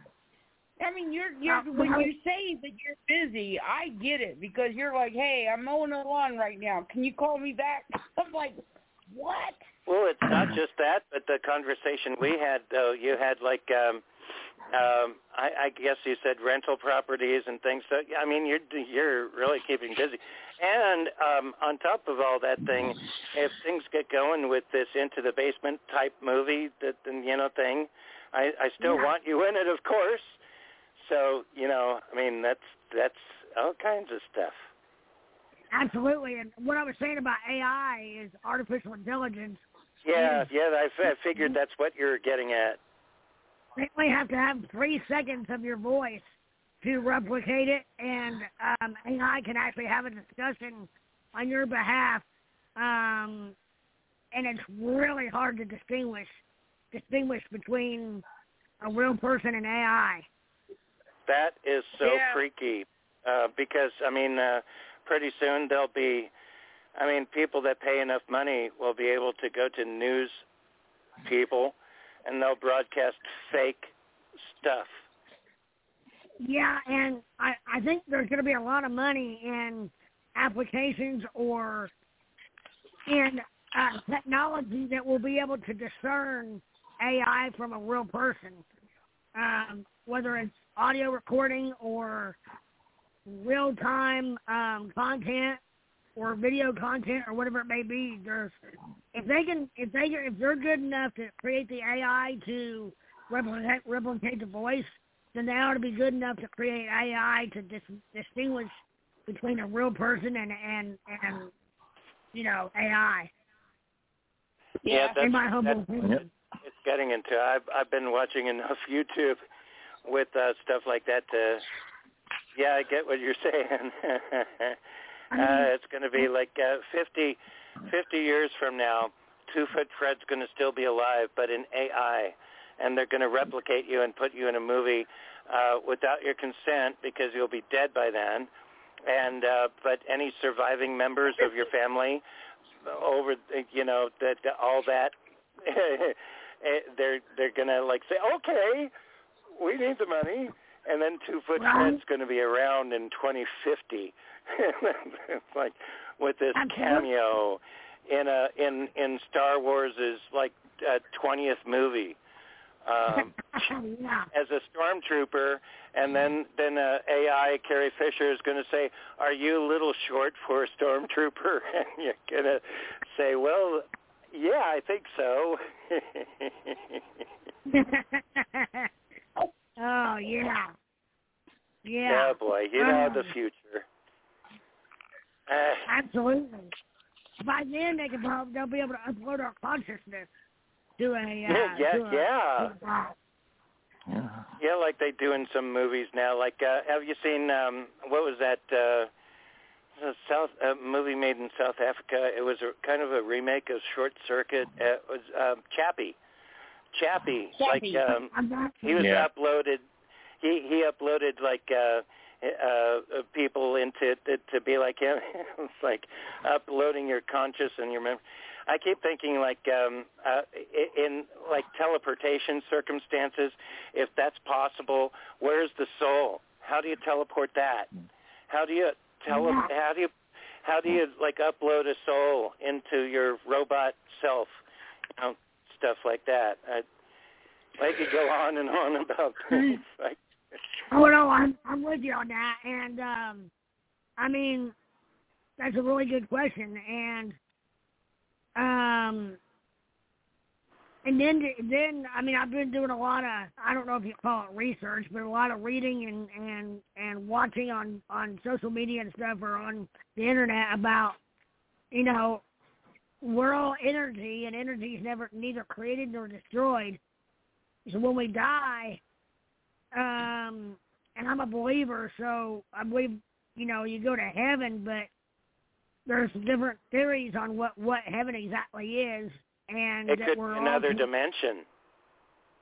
I mean, you're you're when you say that you're busy, I get it because you're like, "Hey, I'm mowing the lawn right now. Can you call me back?" I'm like, "What?" Well, it's not just that, but the conversation we had, though, you had like, um, um, I, I guess you said rental properties and things. So I mean, you're you're really keeping busy. And um, on top of all that thing, if things get going with this into the basement type movie, that you know thing, I, I still Yeah. want you in it, of course. So you know, I mean, that's that's all kinds of stuff. Absolutely. And what I was saying about AI is artificial intelligence. Yeah, yeah, I, f- I figured that's what you're getting at. They only have to have three seconds of your voice to replicate it, and um, AI can actually have a discussion on your behalf. Um, and it's really hard to distinguish distinguish between a real person and AI. That is so Yeah. freaky uh, because I mean, uh, pretty soon there'll be, I mean, people that pay enough money will be able to go to news people, and they'll broadcast fake stuff. Yeah, and I, I think there's going to be a lot of money in applications or in uh, technology that will be able to discern AI from a real person, um, whether it's audio recording or real-time um, content or video content or whatever it may be. There's if they can if they if they're good enough to create the AI to replicate replicate the voice, then they ought to be good enough to create AI to dis- distinguish between a real person and and and you know AI. Yeah, that's, in my humble that's opinion. it's getting into. I've I've been watching enough YouTube with uh, stuff like that to. Yeah, I get what you're saying. uh, it's going to be like uh, 50, 50 years from now. Two Foot Fred's going to still be alive, but in AI, and they're going to replicate you and put you in a movie uh, without your consent because you'll be dead by then. And uh, but any surviving members of your family over you know that all that eh, they're they're gonna like say okay we need the money and then two foot. Fred's going to be around in 2050 it's like with this cameo in a in in Star Wars is like 20th movie um as a stormtrooper, and then then uh, AI Carrie Fisher is going to say, "Are you a little short for a stormtrooper?" And you're going to say, "Well, yeah, I think so." oh yeah. Yeah. yeah, boy, you know the Um, future. Uh, Absolutely. By then, they can prob- they'll be able to upload our consciousness. do a uh, yeah, do a, yeah. do a- Yeah. Yeah, like they do in some movies now. Like, uh, have you seen um what was that uh a South a movie made in South Africa? It was a kind of a remake of Short Circuit. Uh, it was um, Chappie. Chappie, Chappie. like um I'm not he was Yeah. uploaded he he uploaded like uh uh people into to, to be like him. It's like uploading your conscious and your mem. I keep thinking like um uh in like teleportation circumstances if that's possible where's the soul? How do you teleport that? How do you tele how do you how do you like upload a soul into your robot self? You know stuff like that. I I could go on and on about things like Oh no, I'm I'm with you on that, and um, I mean, that's a really good question, and um, and then then I mean, I've been doing a lot of I don't know if you call it research, but a lot of reading and and and watching on on social media and stuff or on the internet about you know we're all energy, and energy is never neither created nor destroyed. So when we die, um, and I'm a believer, so I believe you know you go to heaven, but there's different theories on what what heaven exactly is, and it that could we're another all dimension.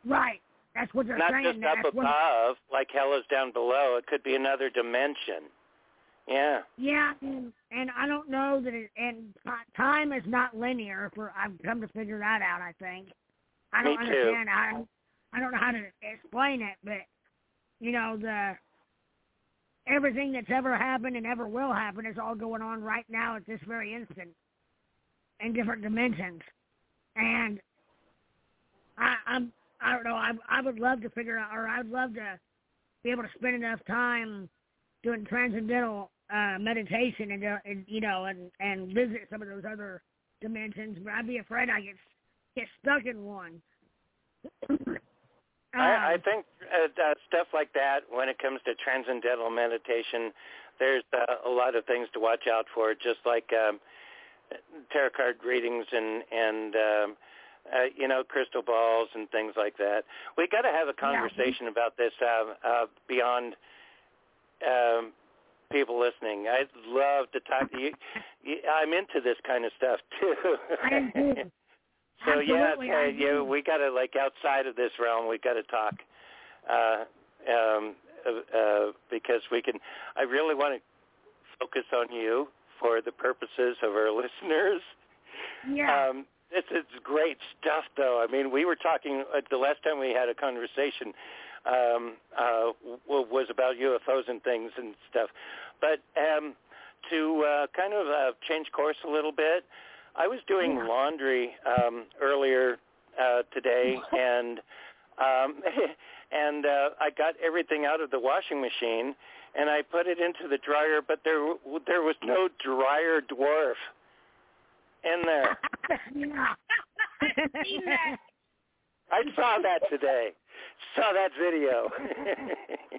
right. That's what they're Not saying. just that's up above, like hell is down below. It could be another dimension. Yeah. Yeah, and, and I don't know that it, and time is not linear. For I've come to figure that out. I think I don't Me too. understand. I I don't know how to explain it, but you know the everything that's ever happened and ever will happen is all going on right now at this very instant in different dimensions, and I I'm I don't know. I I would love to figure out, or I'd love to be able to spend enough time doing transcendental uh meditation and, uh, and you know and and visit some of those other dimensions but i'd be afraid i get get stuck in one I, I Um, think uh, uh, stuff like that, when it comes to transcendental meditation, there's uh, a lot of things to watch out for, just like um, tarot card readings and and um, uh, you know crystal balls and things like that. We got to have a conversation about this uh, uh, beyond um, people listening. I'd love to talk to you. I'm into this kind of stuff too. I am So yeah, Absolutely, uh, I yeah, we got to like outside of this realm. We got to talk uh, um, uh, uh, because we can. I really want to focus on you for the purposes of our listeners. yeah Um, this is great stuff, though. I mean, we were talking uh, the last time we had a conversation um, uh, w- was about UFOs and things and stuff. But um, to uh, kind of uh, change course a little bit, I was doing laundry um, earlier uh, today, and um, and uh, I got everything out of the washing machine, and I put it into the dryer, but there there was no dryer dwarf in there. yeah seen that. I saw that today. Saw that video.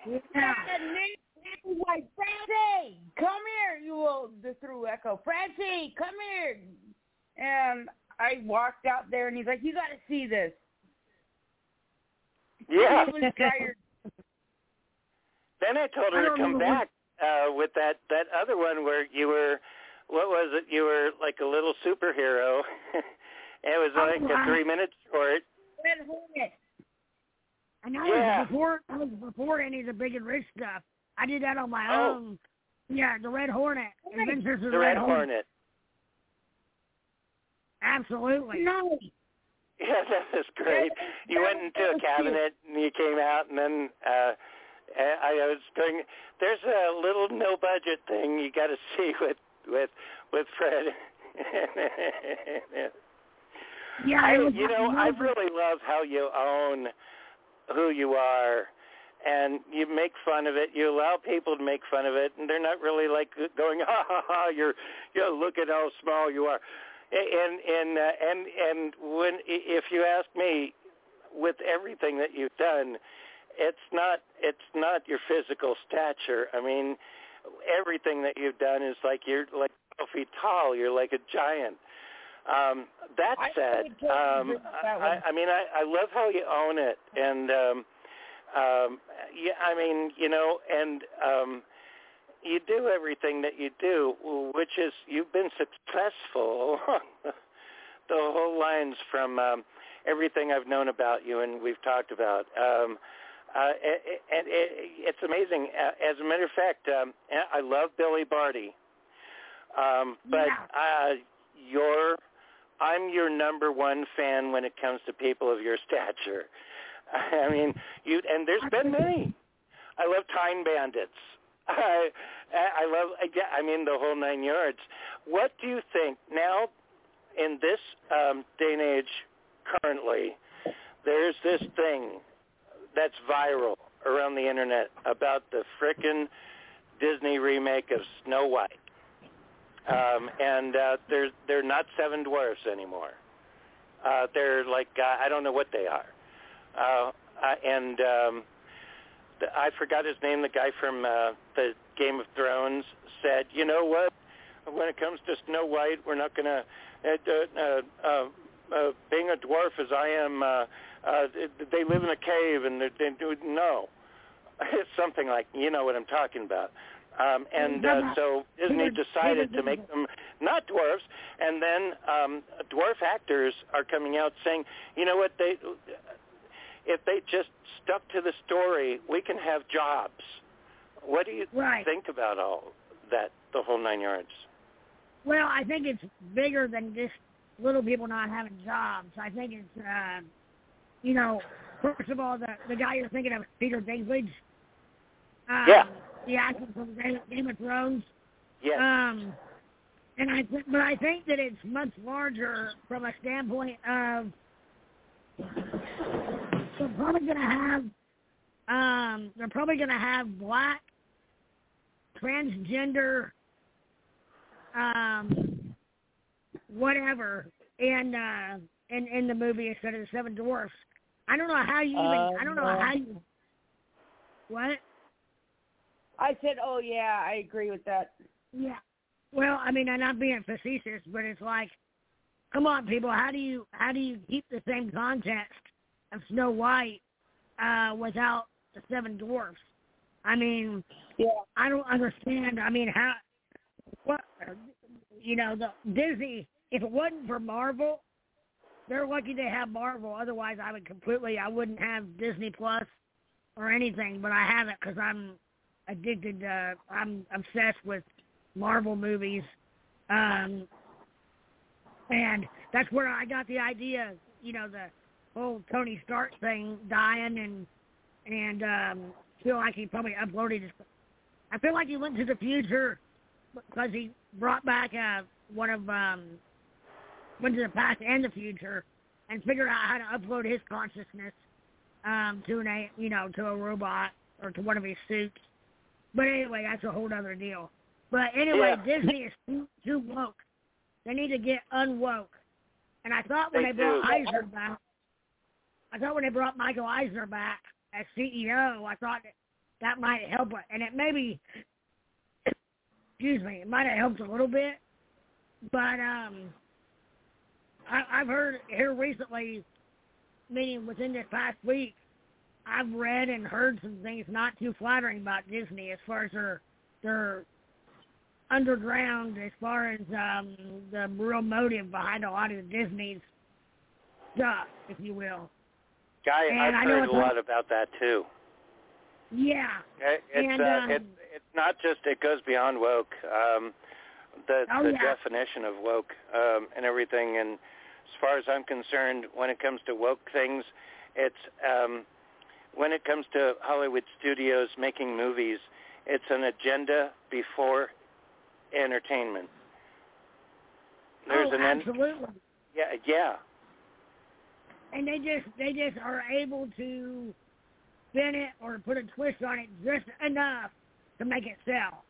yeah And Nick, Nick was like, Francie, come here. You will just through echo. Francie, come here. And I walked out there, and he's like, you got to see this. yeah. It was tired. Then I told her I to come back uh with that that other one where you were what was it? You were like a little superhero. it was Oh, like wow. a three minute short. Red Hornet. and that Yeah. was before that was before any of the big and rich stuff i did that on my Oh. own yeah the red hornet adventures of The Red Hornet. Absolutely No. Yeah, that was great. You went into a cabinet and you came out and then uh I I was doing there's a little no budget thing you got to see with with with Fred. yeah I, you know, I really love how you own who you are, and you make fun of it. You allow people to make fun of it, and they're not really like going, "Ha ha ha!" You're, you know, look at how small you are. And and uh, and and when if you ask me, with everything that you've done, it's not it's not your physical stature. I mean, everything that you've done is like you're like 12 feet tall. You're like a giant. Um, that I- said, I um, that I. I mean, I, I love how you own it, and um, um, yeah, I mean, you know, and um, you do everything that you do, which is you've been successful. the whole lines from um, everything I've known about you and we've talked about. Um, uh, and it, it's amazing. As a matter of fact, um, I love Billy Barty, um, but uh, you're I'm your number one fan when it comes to people of your stature. I mean, you and there's been many. I love Time Bandits. I I love I mean the whole nine yards. What do you think now in this um, day and age currently? There's this thing that's viral around the internet about the frickin' Disney remake of Snow White. Um, and uh, they're they're not seven dwarfs anymore. Uh, they're like uh, I don't know what they are. Uh, uh, and um, I forgot his name. The guy from uh, the Game of Thrones said, "You know what? When it comes to Snow White, we're not going to uh, uh, uh, uh, being a dwarf as I am. Uh, uh, they live in a cave and they, they do no. It's something like you know what I'm talking about." Um, and uh, so Disney decided to make them not dwarfs, and then um, dwarf actors are coming out saying, you know what, they if they just stuck to the story, we can have jobs. What do you Right. think about all that, the whole nine yards? Well, I think it's bigger than just little people not having jobs. I think it's, uh, you know, first of all, the the guy you're thinking of, is Peter Dinklage. Um, Yeah. The actor from Game of Thrones. Yes. Um, and I, th- but I think that it's much larger from a standpoint of they're probably going to have, um, they're probably to have black, transgender, um, whatever in uh, in in the movie instead of the Seven Dwarfs. I don't know how you even. I don't know Um, how you. What? I said, oh yeah, I agree with that. Yeah. Well, I mean, I'm not being facetious, but it's like, come on, people. How do you how do you keep the same context of Snow White uh, without the Seven Dwarfs? I mean, yeah. I don't understand. I mean, how what you know the Disney. If it wasn't for Marvel, they're lucky they have Marvel. Otherwise, I would completely. I wouldn't have Disney Plus or anything. But I have it because I'm addicted. Uh, I'm obsessed with Marvel movies, um, and that's where I got the idea. You know, the whole Tony Stark thing, dying and and um, feel like he probably uploaded. His, I feel like he went to the future because he brought back uh, one of um, went to the past and the future and figured out how to upload his consciousness um, to an a you know to a robot or to one of his suits. But anyway, that's a whole other deal. But anyway, Yeah. Disney is too, too woke. They need to get unwoke. And I thought when They they, brought. Eisner back, I thought when they brought Michael Eisner back as CEO, I thought that, that might help it. And it maybe, excuse me, it might have helped a little bit. But um, I, I've heard here recently, meaning within this past week, I've read and heard some things not too flattering about Disney as far as their their underground as far as um the real motive behind a lot of Disney's stuff, if you will. Guy, And I I've know heard it's a not- lot about that too. Yeah. It, it's And, uh, um, it, it's not just it goes beyond woke. Um, the Oh, the yeah. definition of woke um, and everything, and as far as I'm concerned, when it comes to woke things, it's um, when it comes to Hollywood studios making movies, it's an agenda before entertainment. There's oh, an en- absolutely. yeah yeah and they just they just are able to spin it or put a twist on it just enough to make it sell.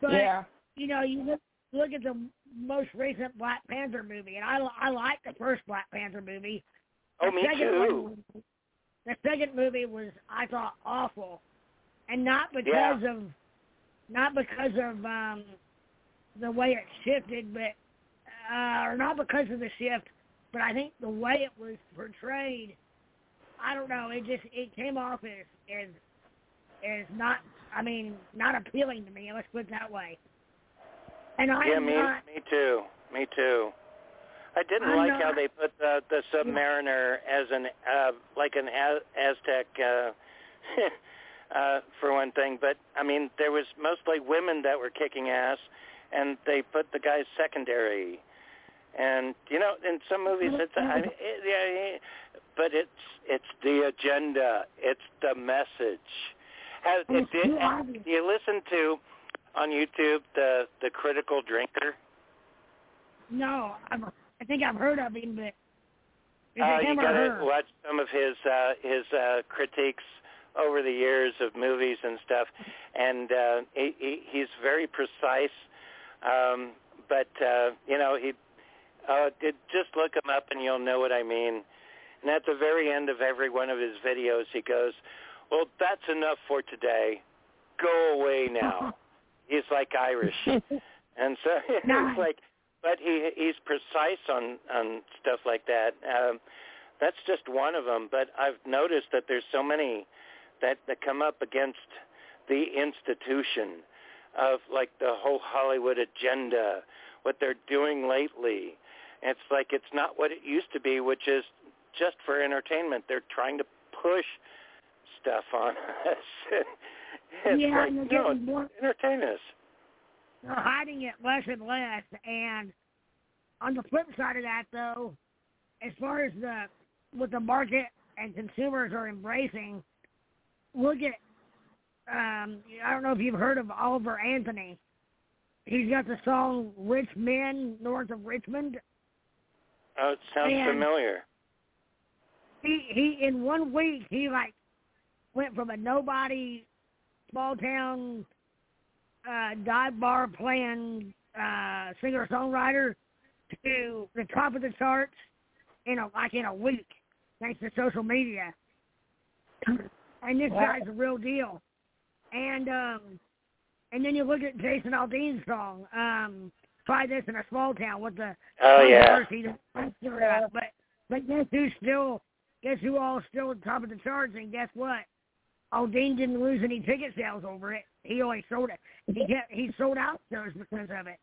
But yeah. you know, you look look at the most recent Black Panther movie, and I I like the first Black Panther movie. Oh, The me second too. one the second movie was I thought awful, and not because Yeah. of not because of um the way it shifted, but uh, or not because of the shift, but I think the way it was portrayed, I don't know, it just it came off as as as not, I mean, not appealing to me. Let's put it that way. And I yeah, me, not. me too. Me too. I didn't I'm like not- how they put the the Submariner as an uh like an Az- Aztec uh uh for one thing, but I mean there was mostly women that were kicking ass and they put the guys secondary. And you know, in some movies it's I, it, yeah, but it's it's the agenda, it's the message. Have, And it it's did, too obvious. do you listen to on YouTube the the critical drinker? No, I've, I think I've heard of him, but is Uh, it you gotta her? watch some of his uh, his uh, critiques over the years of movies and stuff, and uh, he, he, he's very precise. Um, but uh, you know, he uh, did just look him up and you'll know what I mean. And at the very end of every one of his videos, he goes, "Well, that's enough for today. Go away now." he's like Irish, and so it's like, but he he's precise on on stuff like that. Um, that's just one of them. But I've noticed that there's so many that that come up against the institution of like the whole Hollywood agenda, what they're doing lately. It's like it's not what it used to be, which is just for entertainment. They're trying to push stuff on us. it's yeah, like, and they're no, getting more. entertain us. They're hiding it less and less. And on the flip side of that, though, as far as the what the market and consumers are embracing, look at. Um, I don't know if you've heard of Oliver Anthony. He's got the song "Rich Men North of Richmond." Oh, it sounds And- familiar. he he in one week he like went from a nobody small town uh dive bar playing uh singer songwriter to the top of the charts in a like in a week thanks to social media and this Wow. guy's a real deal and um and then you look at Jason Aldean's song um try this in a small town with the Oh yeah. controversy uh, but but guess who's still guess who all still at the top of the charts and guess what? Aldean didn't lose any ticket sales over it. He only sold it. He kept, he sold out shows because of it.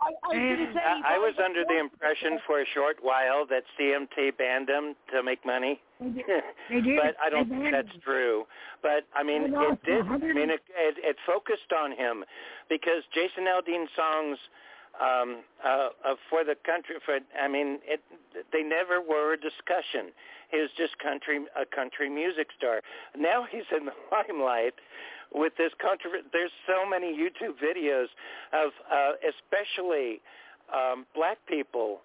I, I was And- going to say. I, I was under the impression for a short while that CMT banned him to make money. They did. They did. but I don't think that's him. true. But I mean, They it lost did. I mean, it, it it focused on him because Jason Aldean songs um, uh, uh, for the country. For I mean, it they never were a discussion. He was just country a country music star. Now he's in the limelight with this country. There's so many YouTube videos of uh, especially um, black people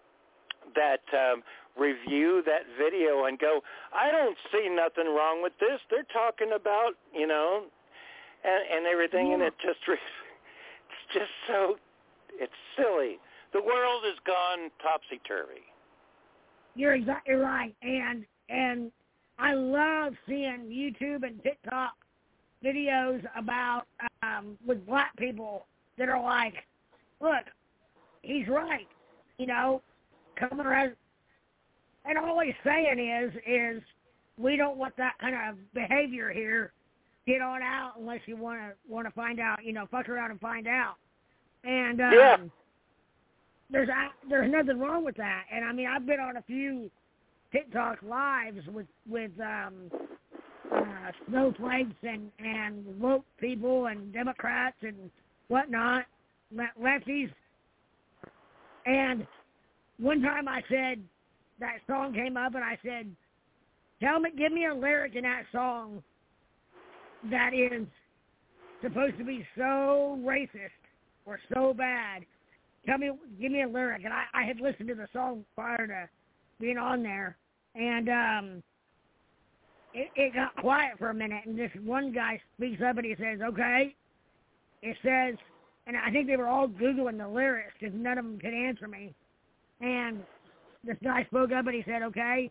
that um, review that video and go, I don't see nothing wrong with this. They're talking about, you know, and, and everything, and it just, re- it's just so, it's silly. The world has gone topsy turvy. You're exactly right. And and I love seeing YouTube and TikTok videos about um with black people that are like, look, he's right. You know, coming around and all he's saying is is we don't want that kind of behavior here. Get on out unless you want to want to find out. You know, fuck around and find out. And um, Yeah. there's a- there's nothing wrong with that. And I mean, I've been on a few TikTok lives with with um, uh, snowflakes and and woke people and Democrats and whatnot, le- lefties. And one time I said that song came up, and I said, "Tell me, give me a lyric in that song that is supposed to be so racist or so bad. Tell me, give me a lyric." And I, I had listened to the song prior to being on there, and um, it, it got quiet for a minute, and this one guy speaks up and he says, "Okay," it says, and I think they were all googling the lyrics because none of them could answer me, and this guy spoke up and he said, "Okay,"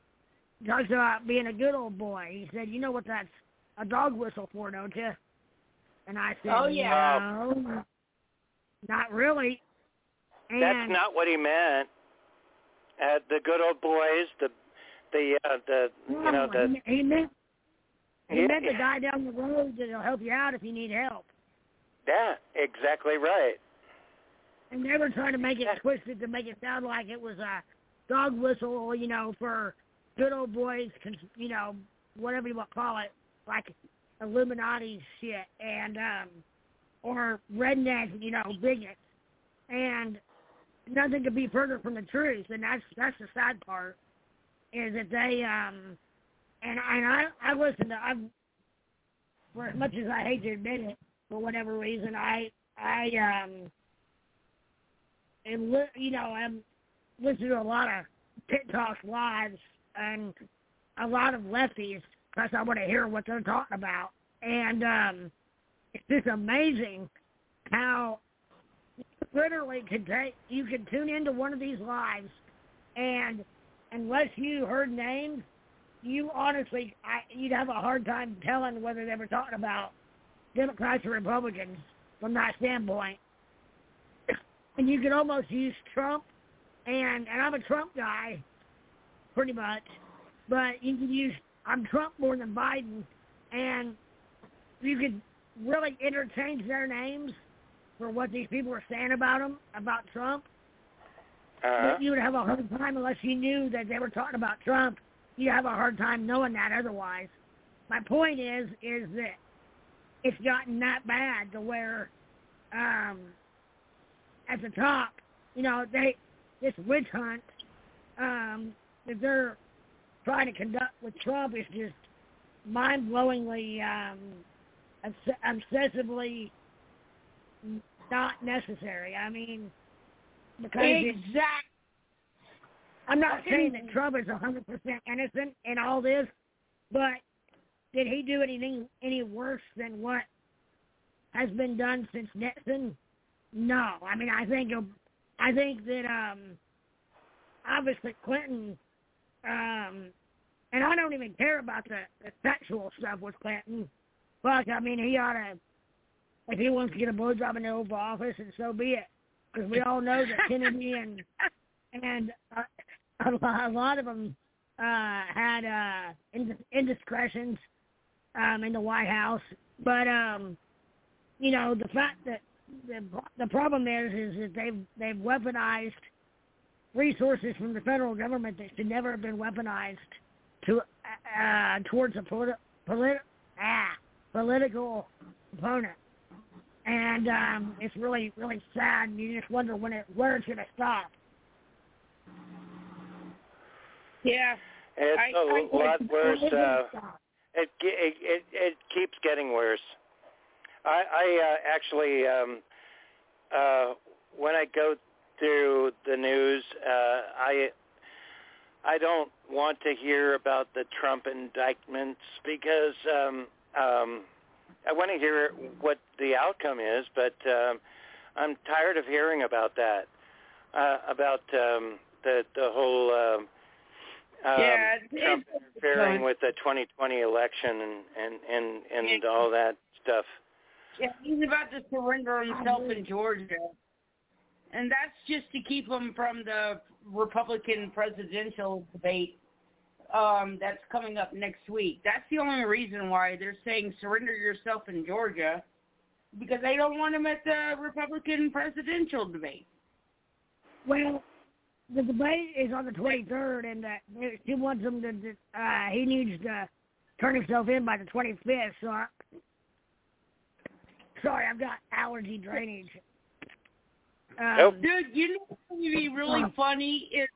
he talks about being a good old boy. He said, "You know what that's a dog whistle for, don't you?" And I said, Oh, yeah. "No, not really." And That's not what he meant. uh, the good old boys, the the uh, the you know the he, he meant he Yeah. meant the guy down the road that'll help you out if you need help. yeah, exactly right. And they were trying to make it twisted to make it sound like it was a dog whistle, you know, for good old boys, you know, whatever you want to call it, like Illuminati shit, and um, or redneck, you know, bigots, and nothing could be further from the truth. And that's that's the sad part, is that they um, and and I I listen to I've for as much as I hate to admit it, for whatever reason, I I um and li- you know I'm listening to a lot of TikTok lives and a lot of lefties because I want to hear what they're talking about, and um it's amazing how literally can take you can tune into one of these lives and unless you heard names you honestly I, you'd have a hard time telling whether they were talking about Democrats or Republicans from that standpoint. And you could almost use Trump and and I'm a Trump guy pretty much, but you could use I'm Trump more than Biden and you could really interchange their names for what these people are saying about him, about Trump. Uh-huh. You would have a hard time unless you knew that they were talking about Trump. You have a hard time knowing that otherwise. My point is, is that it's gotten that bad to where, um, at the top, you know, they this witch hunt um, that they're trying to conduct with Trump is just mind-blowingly, um, obsessively not necessary. I mean, because it's Exact. I'm not saying that Trump is 100% innocent in all this, but did he do anything any worse than what has been done since Nixon? No. I mean, I think I think that um obviously Clinton um and I don't even care about the, the sexual stuff with Clinton. Fuck, I mean, he ought to if he wants to get a blowjob in the Oval Office, and so be it. Because we all know that Kennedy and and uh, a, lot, a lot of them uh, had uh, ind- indiscretions um, in the White House. But um, you know, the fact that the the problem is is that they've they've weaponized resources from the federal government that should never have been weaponized to uh, towards a politi- polit- ah, political opponent. And um, it's really, really sad. And you just wonder when it, where it's going to stop. Yeah. It's I- a I- lot worse. Where it's Uh, it, it it it keeps getting worse. I I uh, actually um, uh, when I go through the news, uh, I I don't want to hear about the Trump indictments because um, um, I want to hear what the outcome is, but um, I'm tired of hearing about that. Uh, about um, the the whole um, um, Yeah, Trump interfering with the 2020 election and and and, and all that stuff. Yeah, he's about to surrender himself in Georgia. And that's just to keep him from the Republican presidential debate um, that's coming up next week. That's the only reason why they're saying surrender yourself in Georgia because they don't want him at the Republican presidential debate. Well, the debate is on the 23rd, and uh, she wants him to. Uh, he needs to turn himself in by the 25th. So, I, sorry, I've got allergy drainage. Um, Dude, you know what would be really funny is,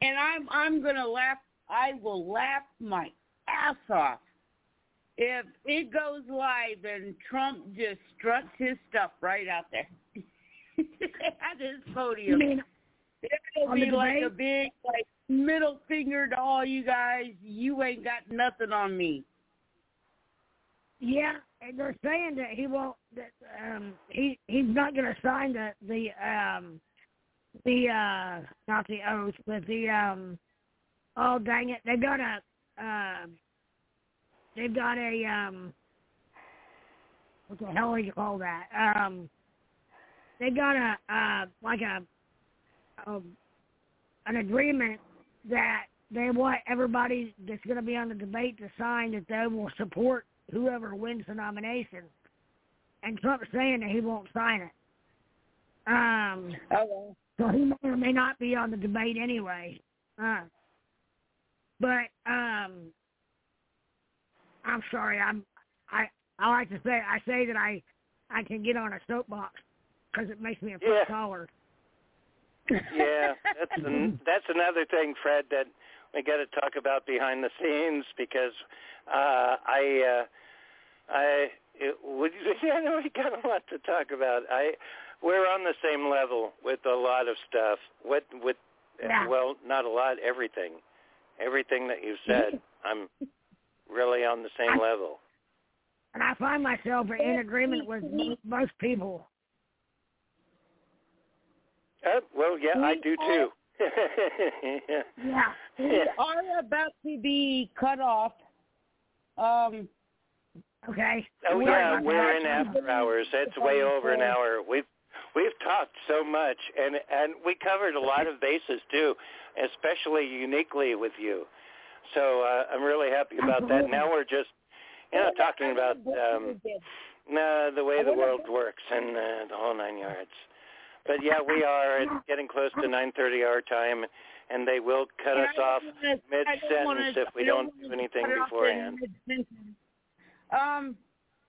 and I'm I'm gonna laugh. I will laugh my ass off if it goes live and Trump just struts his stuff right out there at his podium. You mean It'll be like a big like middle finger to all you guys. You ain't got nothing on me. Yeah, and they're saying that he won't. That um, he he's not going to sign the the um the uh not the oath, but the um. Oh dang it! They've got a um. they've got a um. What the hell do you call that? Um. They got a uh like a um an agreement that they want everybody that's going to be on the debate to sign that they will support whoever wins the nomination. And Trump's saying that he won't sign it. Um, oh, so he may or may not be on the debate anyway. Uh, but um, I'm sorry. I'm I I like to say I say that I I can get on a soapbox because it makes me a foot Yeah. taller. yeah, that's an, that's another thing, Fred, that we got to talk about behind the scenes because uh, I uh, I it, would yeah, no, we got a lot to talk about. I we're on the same level with a lot of stuff. What with Yeah. well, not a lot, everything, everything that you've said. I'm really on the same level. And I find myself in agreement with most people. Uh, well, yeah, I do too. yeah. Yeah. We are about to be cut off. Um, okay. Oh We're yeah, we're in after hours. It's way over an hour. We've we've talked so much, and and we covered a lot of bases too, especially uniquely with you. So uh, I'm really happy about that. Now we're just you know talking about um, no, the way the world works and uh, the whole nine yards. But yeah, we are getting close to 9:30 our time, and they will cut us off mid sentence if we don't do anything beforehand. Um,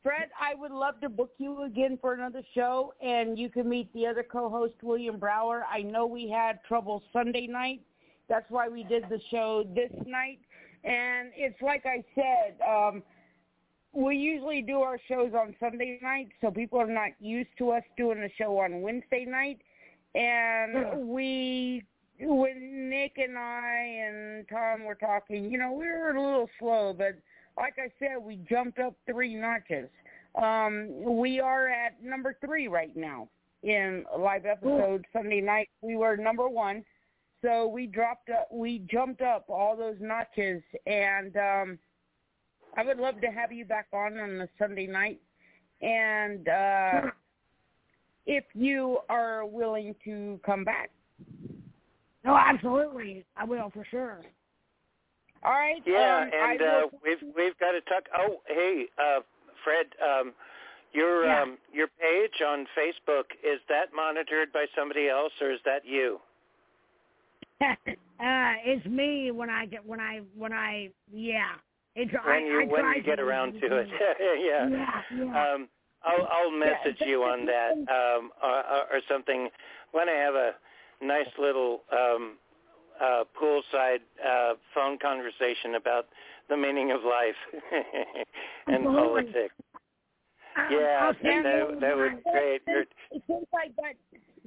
Fred, I would love to book you again for another show, and you can meet the other co-host, William Brower. I know we had trouble Sunday night. That's why we did the show this night. And it's like I said, um, we usually do our shows on Sunday night, so people are not used to us doing a show on Wednesday night. And we, when Nick and I and Tom were talking, you know, we were a little slow, but like I said, we jumped up three notches. Um, we are at number three right now in live episode Sunday night. We were number one, so we dropped up, we jumped up all those notches, and um, I would love to have you back on on the Sunday night, and uh, if you are willing to come back. No, absolutely. I will for sure. All right. Yeah, um, and I uh, we've we've got to talk. Oh, hey, uh, Fred, um, your Yeah. um, your page on Facebook is that monitored by somebody else, or is that you? uh, it's me when I get when I when I yeah. It's When I, you I when you get around to it, yeah. Yeah, yeah. Um, I'll I'll message you on that um, or, or or something when I have a nice little um, uh, poolside uh, phone conversation about the meaning of life and Absolutely. politics. I- Yeah, I'll that, that, you that would be great. You're, since I got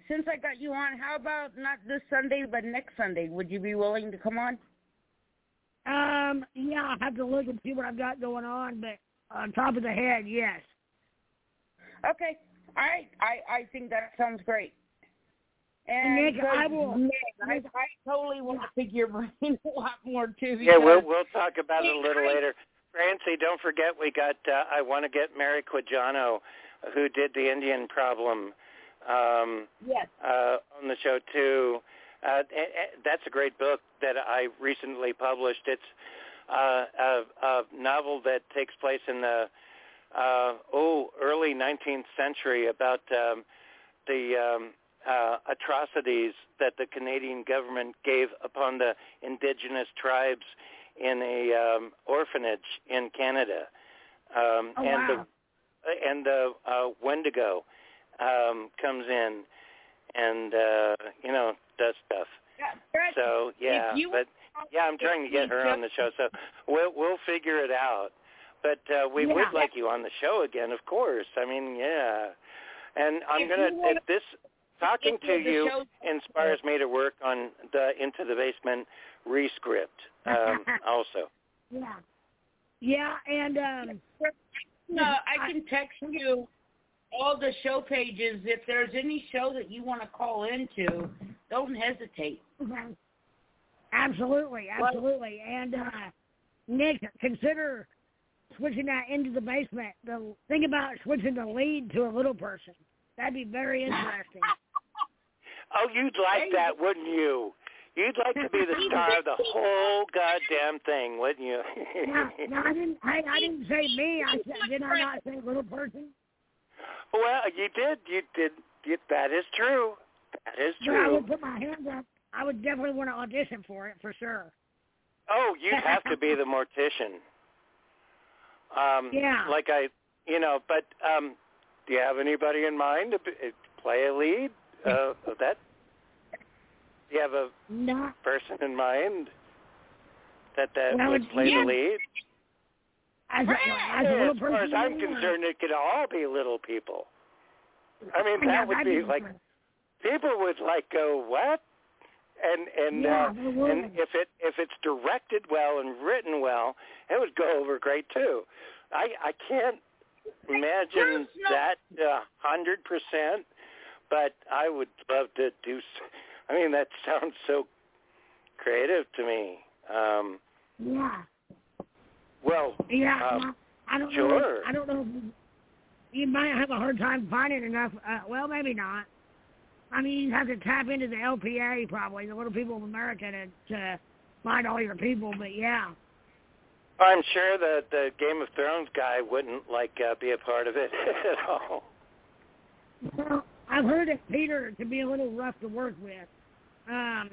since I got you on, how about not this Sunday but next Sunday? Would you be willing to come on? Um, yeah, I'll have to look and see what I've got going on, but on top of the head, yes. Okay. All right. I I think that sounds great. And Nick, because, I will- Nick, I, I totally want to pick your brain a lot more too. yeah, we'll we'll talk about it a little later. Francie, don't forget we got. Uh, I want to get Mary Quijano, who did the Indian problem, um, Yes. uh, on the show too. Uh, a- a- that's a great book that I recently published. It's uh, a, a novel that takes place in the uh, oh early 19th century about um, the um, uh, atrocities that the Canadian government gave upon the indigenous tribes in a um, orphanage in Canada, um, Oh, and wow. the and the uh, Wendigo um, comes in and uh, you know does stuff. Yeah, So yeah, you but yeah, I'm trying to get her on the show, so we'll we'll figure it out. But uh, we Yeah. would like you on the show again, of course. I mean, yeah. And I'm gonna if this talking to you inspires me to work on the Into the Basement rescript um, also. Yeah. Yeah, and um No, I can text you all the show pages. If there's any show that you want to call into, don't hesitate. absolutely, absolutely. And uh Nick, consider switching that into the basement. The think about switching the lead to a little person. That'd be very interesting. Oh, you'd like that, wouldn't you? You'd like to be the star of the whole goddamn thing, wouldn't you? no, no, I didn't. I, I didn't say me. I said, did I not say little person? Well, you did. You did. You, that is true. That is But I true. would put my hands up. I would definitely want to audition for it for sure. Oh, you'd have to be the mortician. Um, Yeah. Like I, you know, but um, do you have anybody in mind to play a lead? Uh, that? Do you have a No. person in mind that that Well, would play yeah. the lead? As a, as a as far as I'm concerned, it could all be little people. I mean, that would be like people would like go what? And and Yeah, uh, and if it if it's directed well and written well, it would go over great too. I I can't imagine that a hundred percent, but I would love to do. I mean, that sounds so creative to me. Um, Yeah. well, Yeah. um, I don't know. sure. I don't know. You might have a hard time finding enough. Uh, well, maybe not. I mean, you have to tap into the LPA probably, the Little People of America, to, to find all your people. But yeah, I'm sure that the Game of Thrones guy wouldn't like uh, be a part of it at all. well, I've heard that Peter can be a little rough to work with. Um,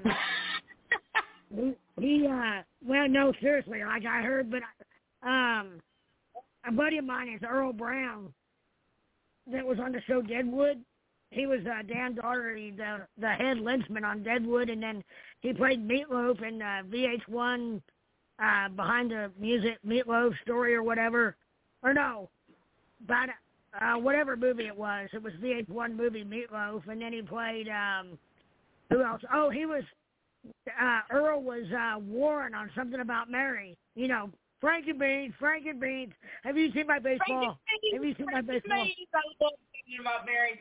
he, he uh, well, no, seriously, like I heard, but um, a buddy of mine is Earl Brown, that was on the show Deadwood. He was uh, Dan Dority, the the head lynchman on Deadwood, and then he played Meatloaf in uh, VH1 uh, behind the music Meatloaf story or whatever, or no, but uh, whatever movie it was. It was VH1 movie Meatloaf, and then he played um, who else? Oh, he was uh, Earl was uh, Warren on something about Mary. You know, Frankie Beans, Frankie Beans. Have you seen my baseball? Have you seen my baseball? I love thinking about Mary.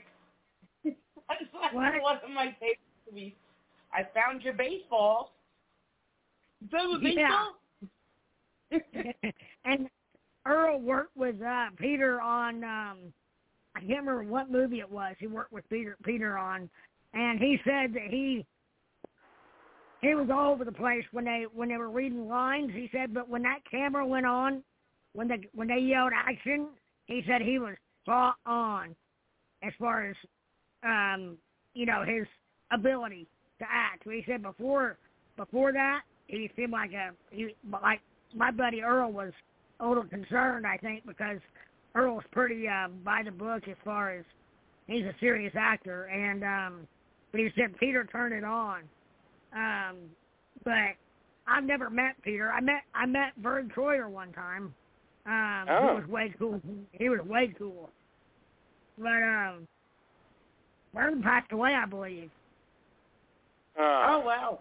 That's like What? one of my favorite movies. I found your baseball. You found my Yeah. baseball? and Earl worked with uh Peter on um I can't remember what movie it was. He worked with Peter Peter on and he said that he he was all over the place when they when they were reading lines. He said but when that camera went on, when they when they yelled action, he said he was spot on as far as um, you know, his ability to act. He said before before that he seemed like a he like my buddy Earl was a little concerned, I think, because Earl's pretty uh, by the book as far as he's a serious actor, and um, but he said Peter turned it on. Um, but I've never met Peter. I met I met Vern Troyer one time. Um, Oh. He was way cool. He was way cool. But um, Vern passed away, I believe. Oh wow.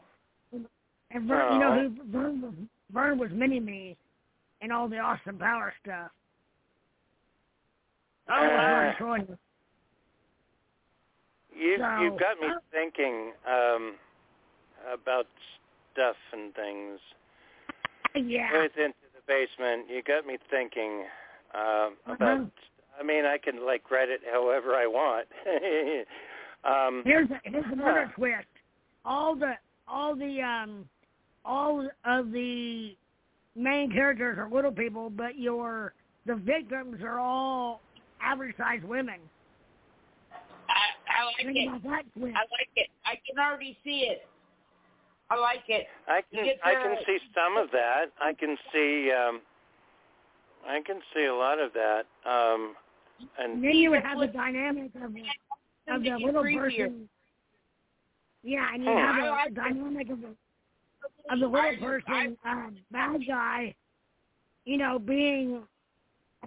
And Vern, you know Oh. who Vern was? Vern was Mini Me, and all the Austin Power stuff. Oh wow. You So- you've got me thinking um, about stuff and things. Yeah. With into the basement, you got me thinking um, about. Uh-huh. I mean, I can like write it however I want. um, Here's here's another twist. All the all the um all of the main characters are little people, but your the victims are all average sized women. I, I like it. that. I like it. I can already see it. I like it. I can get I can see some of that. I can see um, I can see a lot of that. Um, and And then you would have the dynamic of of the little creepier. person. Yeah, and you Hmm. have I the like it. dynamic of the of the little person, um, bad guy, you know, being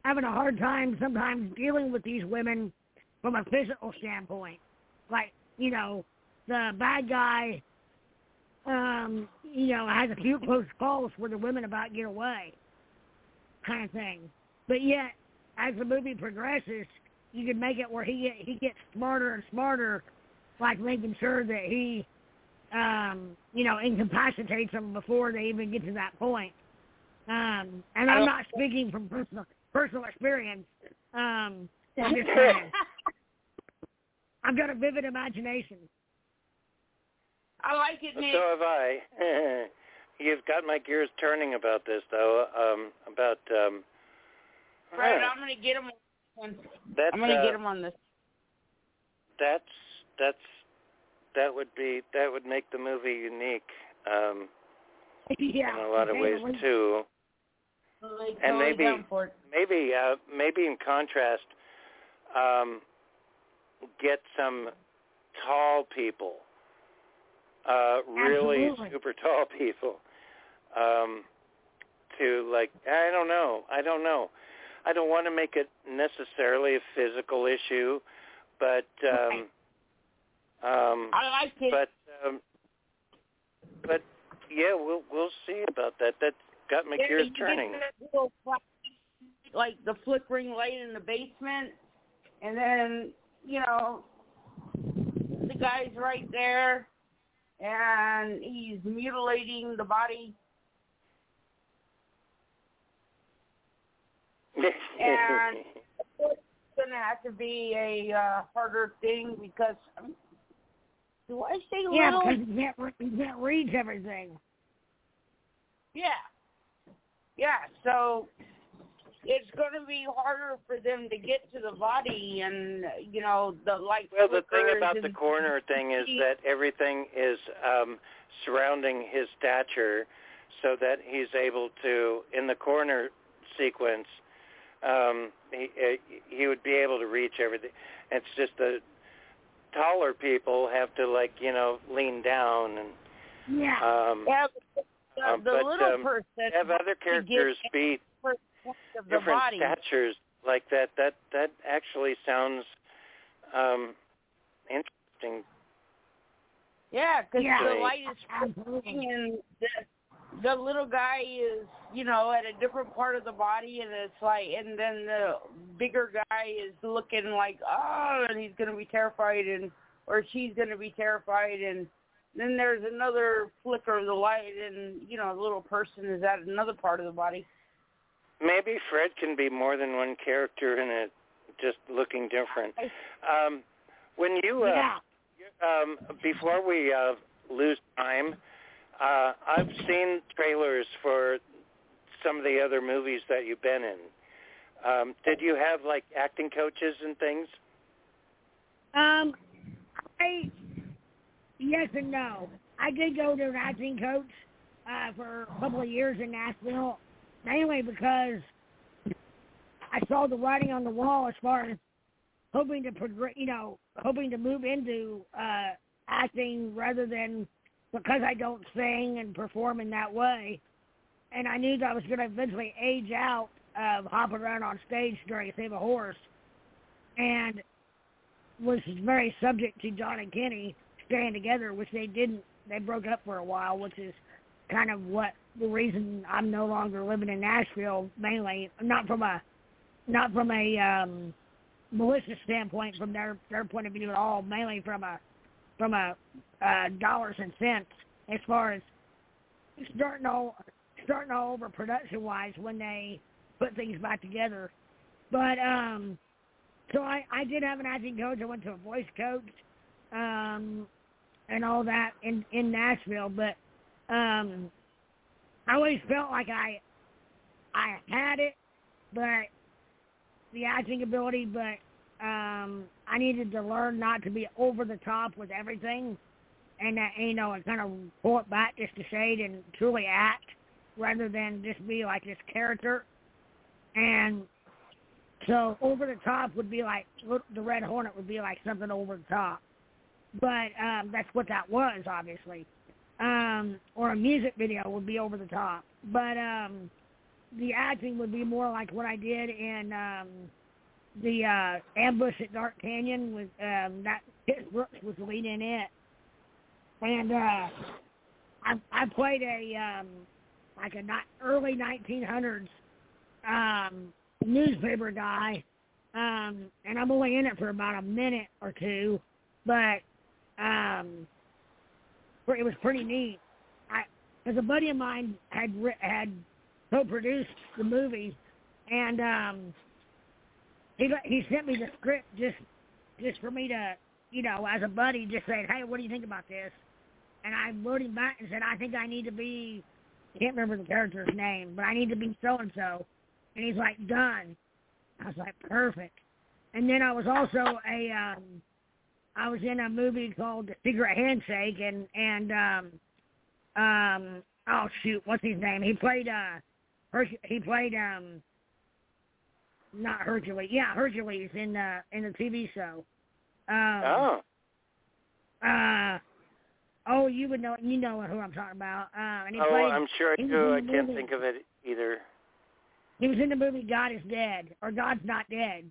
having a hard time sometimes dealing with these women from a physical standpoint. Like, you know, the bad guy, um, you know, has a few close calls where the women about get away, kind of thing. But yet, as the movie progresses, you can make it where he get, he gets smarter and smarter, like making sure that he, um, you know, incapacitates them before they even get to that point. Um, and I'm not speaking from personal personal experience. Um, I'm just saying. I've got a vivid imagination. I like it, Nick. So have I. You've got my gears turning about this, though. Um, about um, Fred, huh. I'm gonna get him. On, That's, I'm gonna uh, get him on this. that's that's that would be that would make the movie unique um, yeah. in a lot of ways too. And maybe down for it. maybe uh, maybe in contrast, um, get some tall people, uh, really Absolutely. super tall people, um, to like I don't know, I don't know, I don't want to make it necessarily a physical issue, but um, um, I like it. but um, but yeah, we'll we'll see about that. That got my Yeah, gears turning. little like the flickering light in the basement, and then you know the guy's right there, and he's mutilating the body, and it's gonna have to be a uh, harder thing because. Um, Do I say Yeah, because you can't, re- you can't read everything. Yeah. Yeah, so it's going to be harder for them to get to the body and, you know, the light Well, the thing about the and- coroner thing is that everything is um, surrounding his stature, so that he's able to, in the coroner sequence, um, he uh, he would be able to reach everything. It's just the taller people have to like you know lean down and Yeah. um, Yeah, but the, um, the but, little um, person have other characters be different body. statures like that. That that actually sounds um, interesting. Yeah, because Yeah. the light is flickering and the, the little guy is, you know, at a different part of the body, and it's like, and then the bigger guy is looking like, oh, and he's gonna be terrified, and or she's gonna be terrified, and then there's another flicker of the light, and you know, the little person is at another part of the body. Maybe Fred can be more than one character in it, just looking different. Um, when you, uh, yeah. um, before we uh, lose time, uh, I've seen trailers for some of the other movies that you've been in. Um, did you have like acting coaches and things? Um, I yes and no. I did go to an acting coach uh, for a couple of years in Nashville, mainly because I saw the writing on the wall as far as hoping to progress, you know, hoping to move into uh, acting rather than because I don't sing and perform in that way. And I knew that I was going to eventually age out of hopping around on stage during Save a Horse, and was very subject to John and Kenny staying together, which they didn't. They broke up for a while, which is kind of what the reason I'm no longer living in Nashville. Mainly, not from a not from a um, malicious standpoint, from their their point of view at all. Mainly from a from a uh, dollars and cents as far as starting all starting all over production wise when they put things back together. But um so I, I did have an acting coach. I went to a voice coach, um, and all that in in Nashville. But um, I always felt like I I had it, but the acting ability. But um, I needed to learn not to be over the top with everything, and that you know, and kind of pull it back just a shade and truly act rather than just be like this character. And so over the top would be like the Red Hornet would be like something over the top, but um, that's what that was obviously. Um, or a music video would be over the top, but um, the acting would be more like what I did in um, the uh, ambush at Dark Canyon with um, that Pitt Brooks was leading it, and uh, I I played a um, like a not early 1900s um, newspaper guy, um, and I'm only in it for about a minute or two, but um, it was pretty neat. I, because a buddy of mine had had co-produced the movie, and um, he he sent me the script just just for me to, you know, as a buddy, just saying, hey, what do you think about this? and I wrote him back and said, I think I need to be, I can't remember the character's name, but I need to be so and so. And he's like, done. I was like, perfect. And then I was also a, um, I was in a movie called The Secret Handshake, and and um, um, oh shoot, what's his name? He played uh, he played um, not Hercules, yeah, Hercules in the in the TV show. Um, oh. Uh, oh, you would know, you know who I'm talking about. Uh, and he oh, played, I'm sure I do. I can't movie- think of it either. He was in the movie God is Dead or God's Not Dead.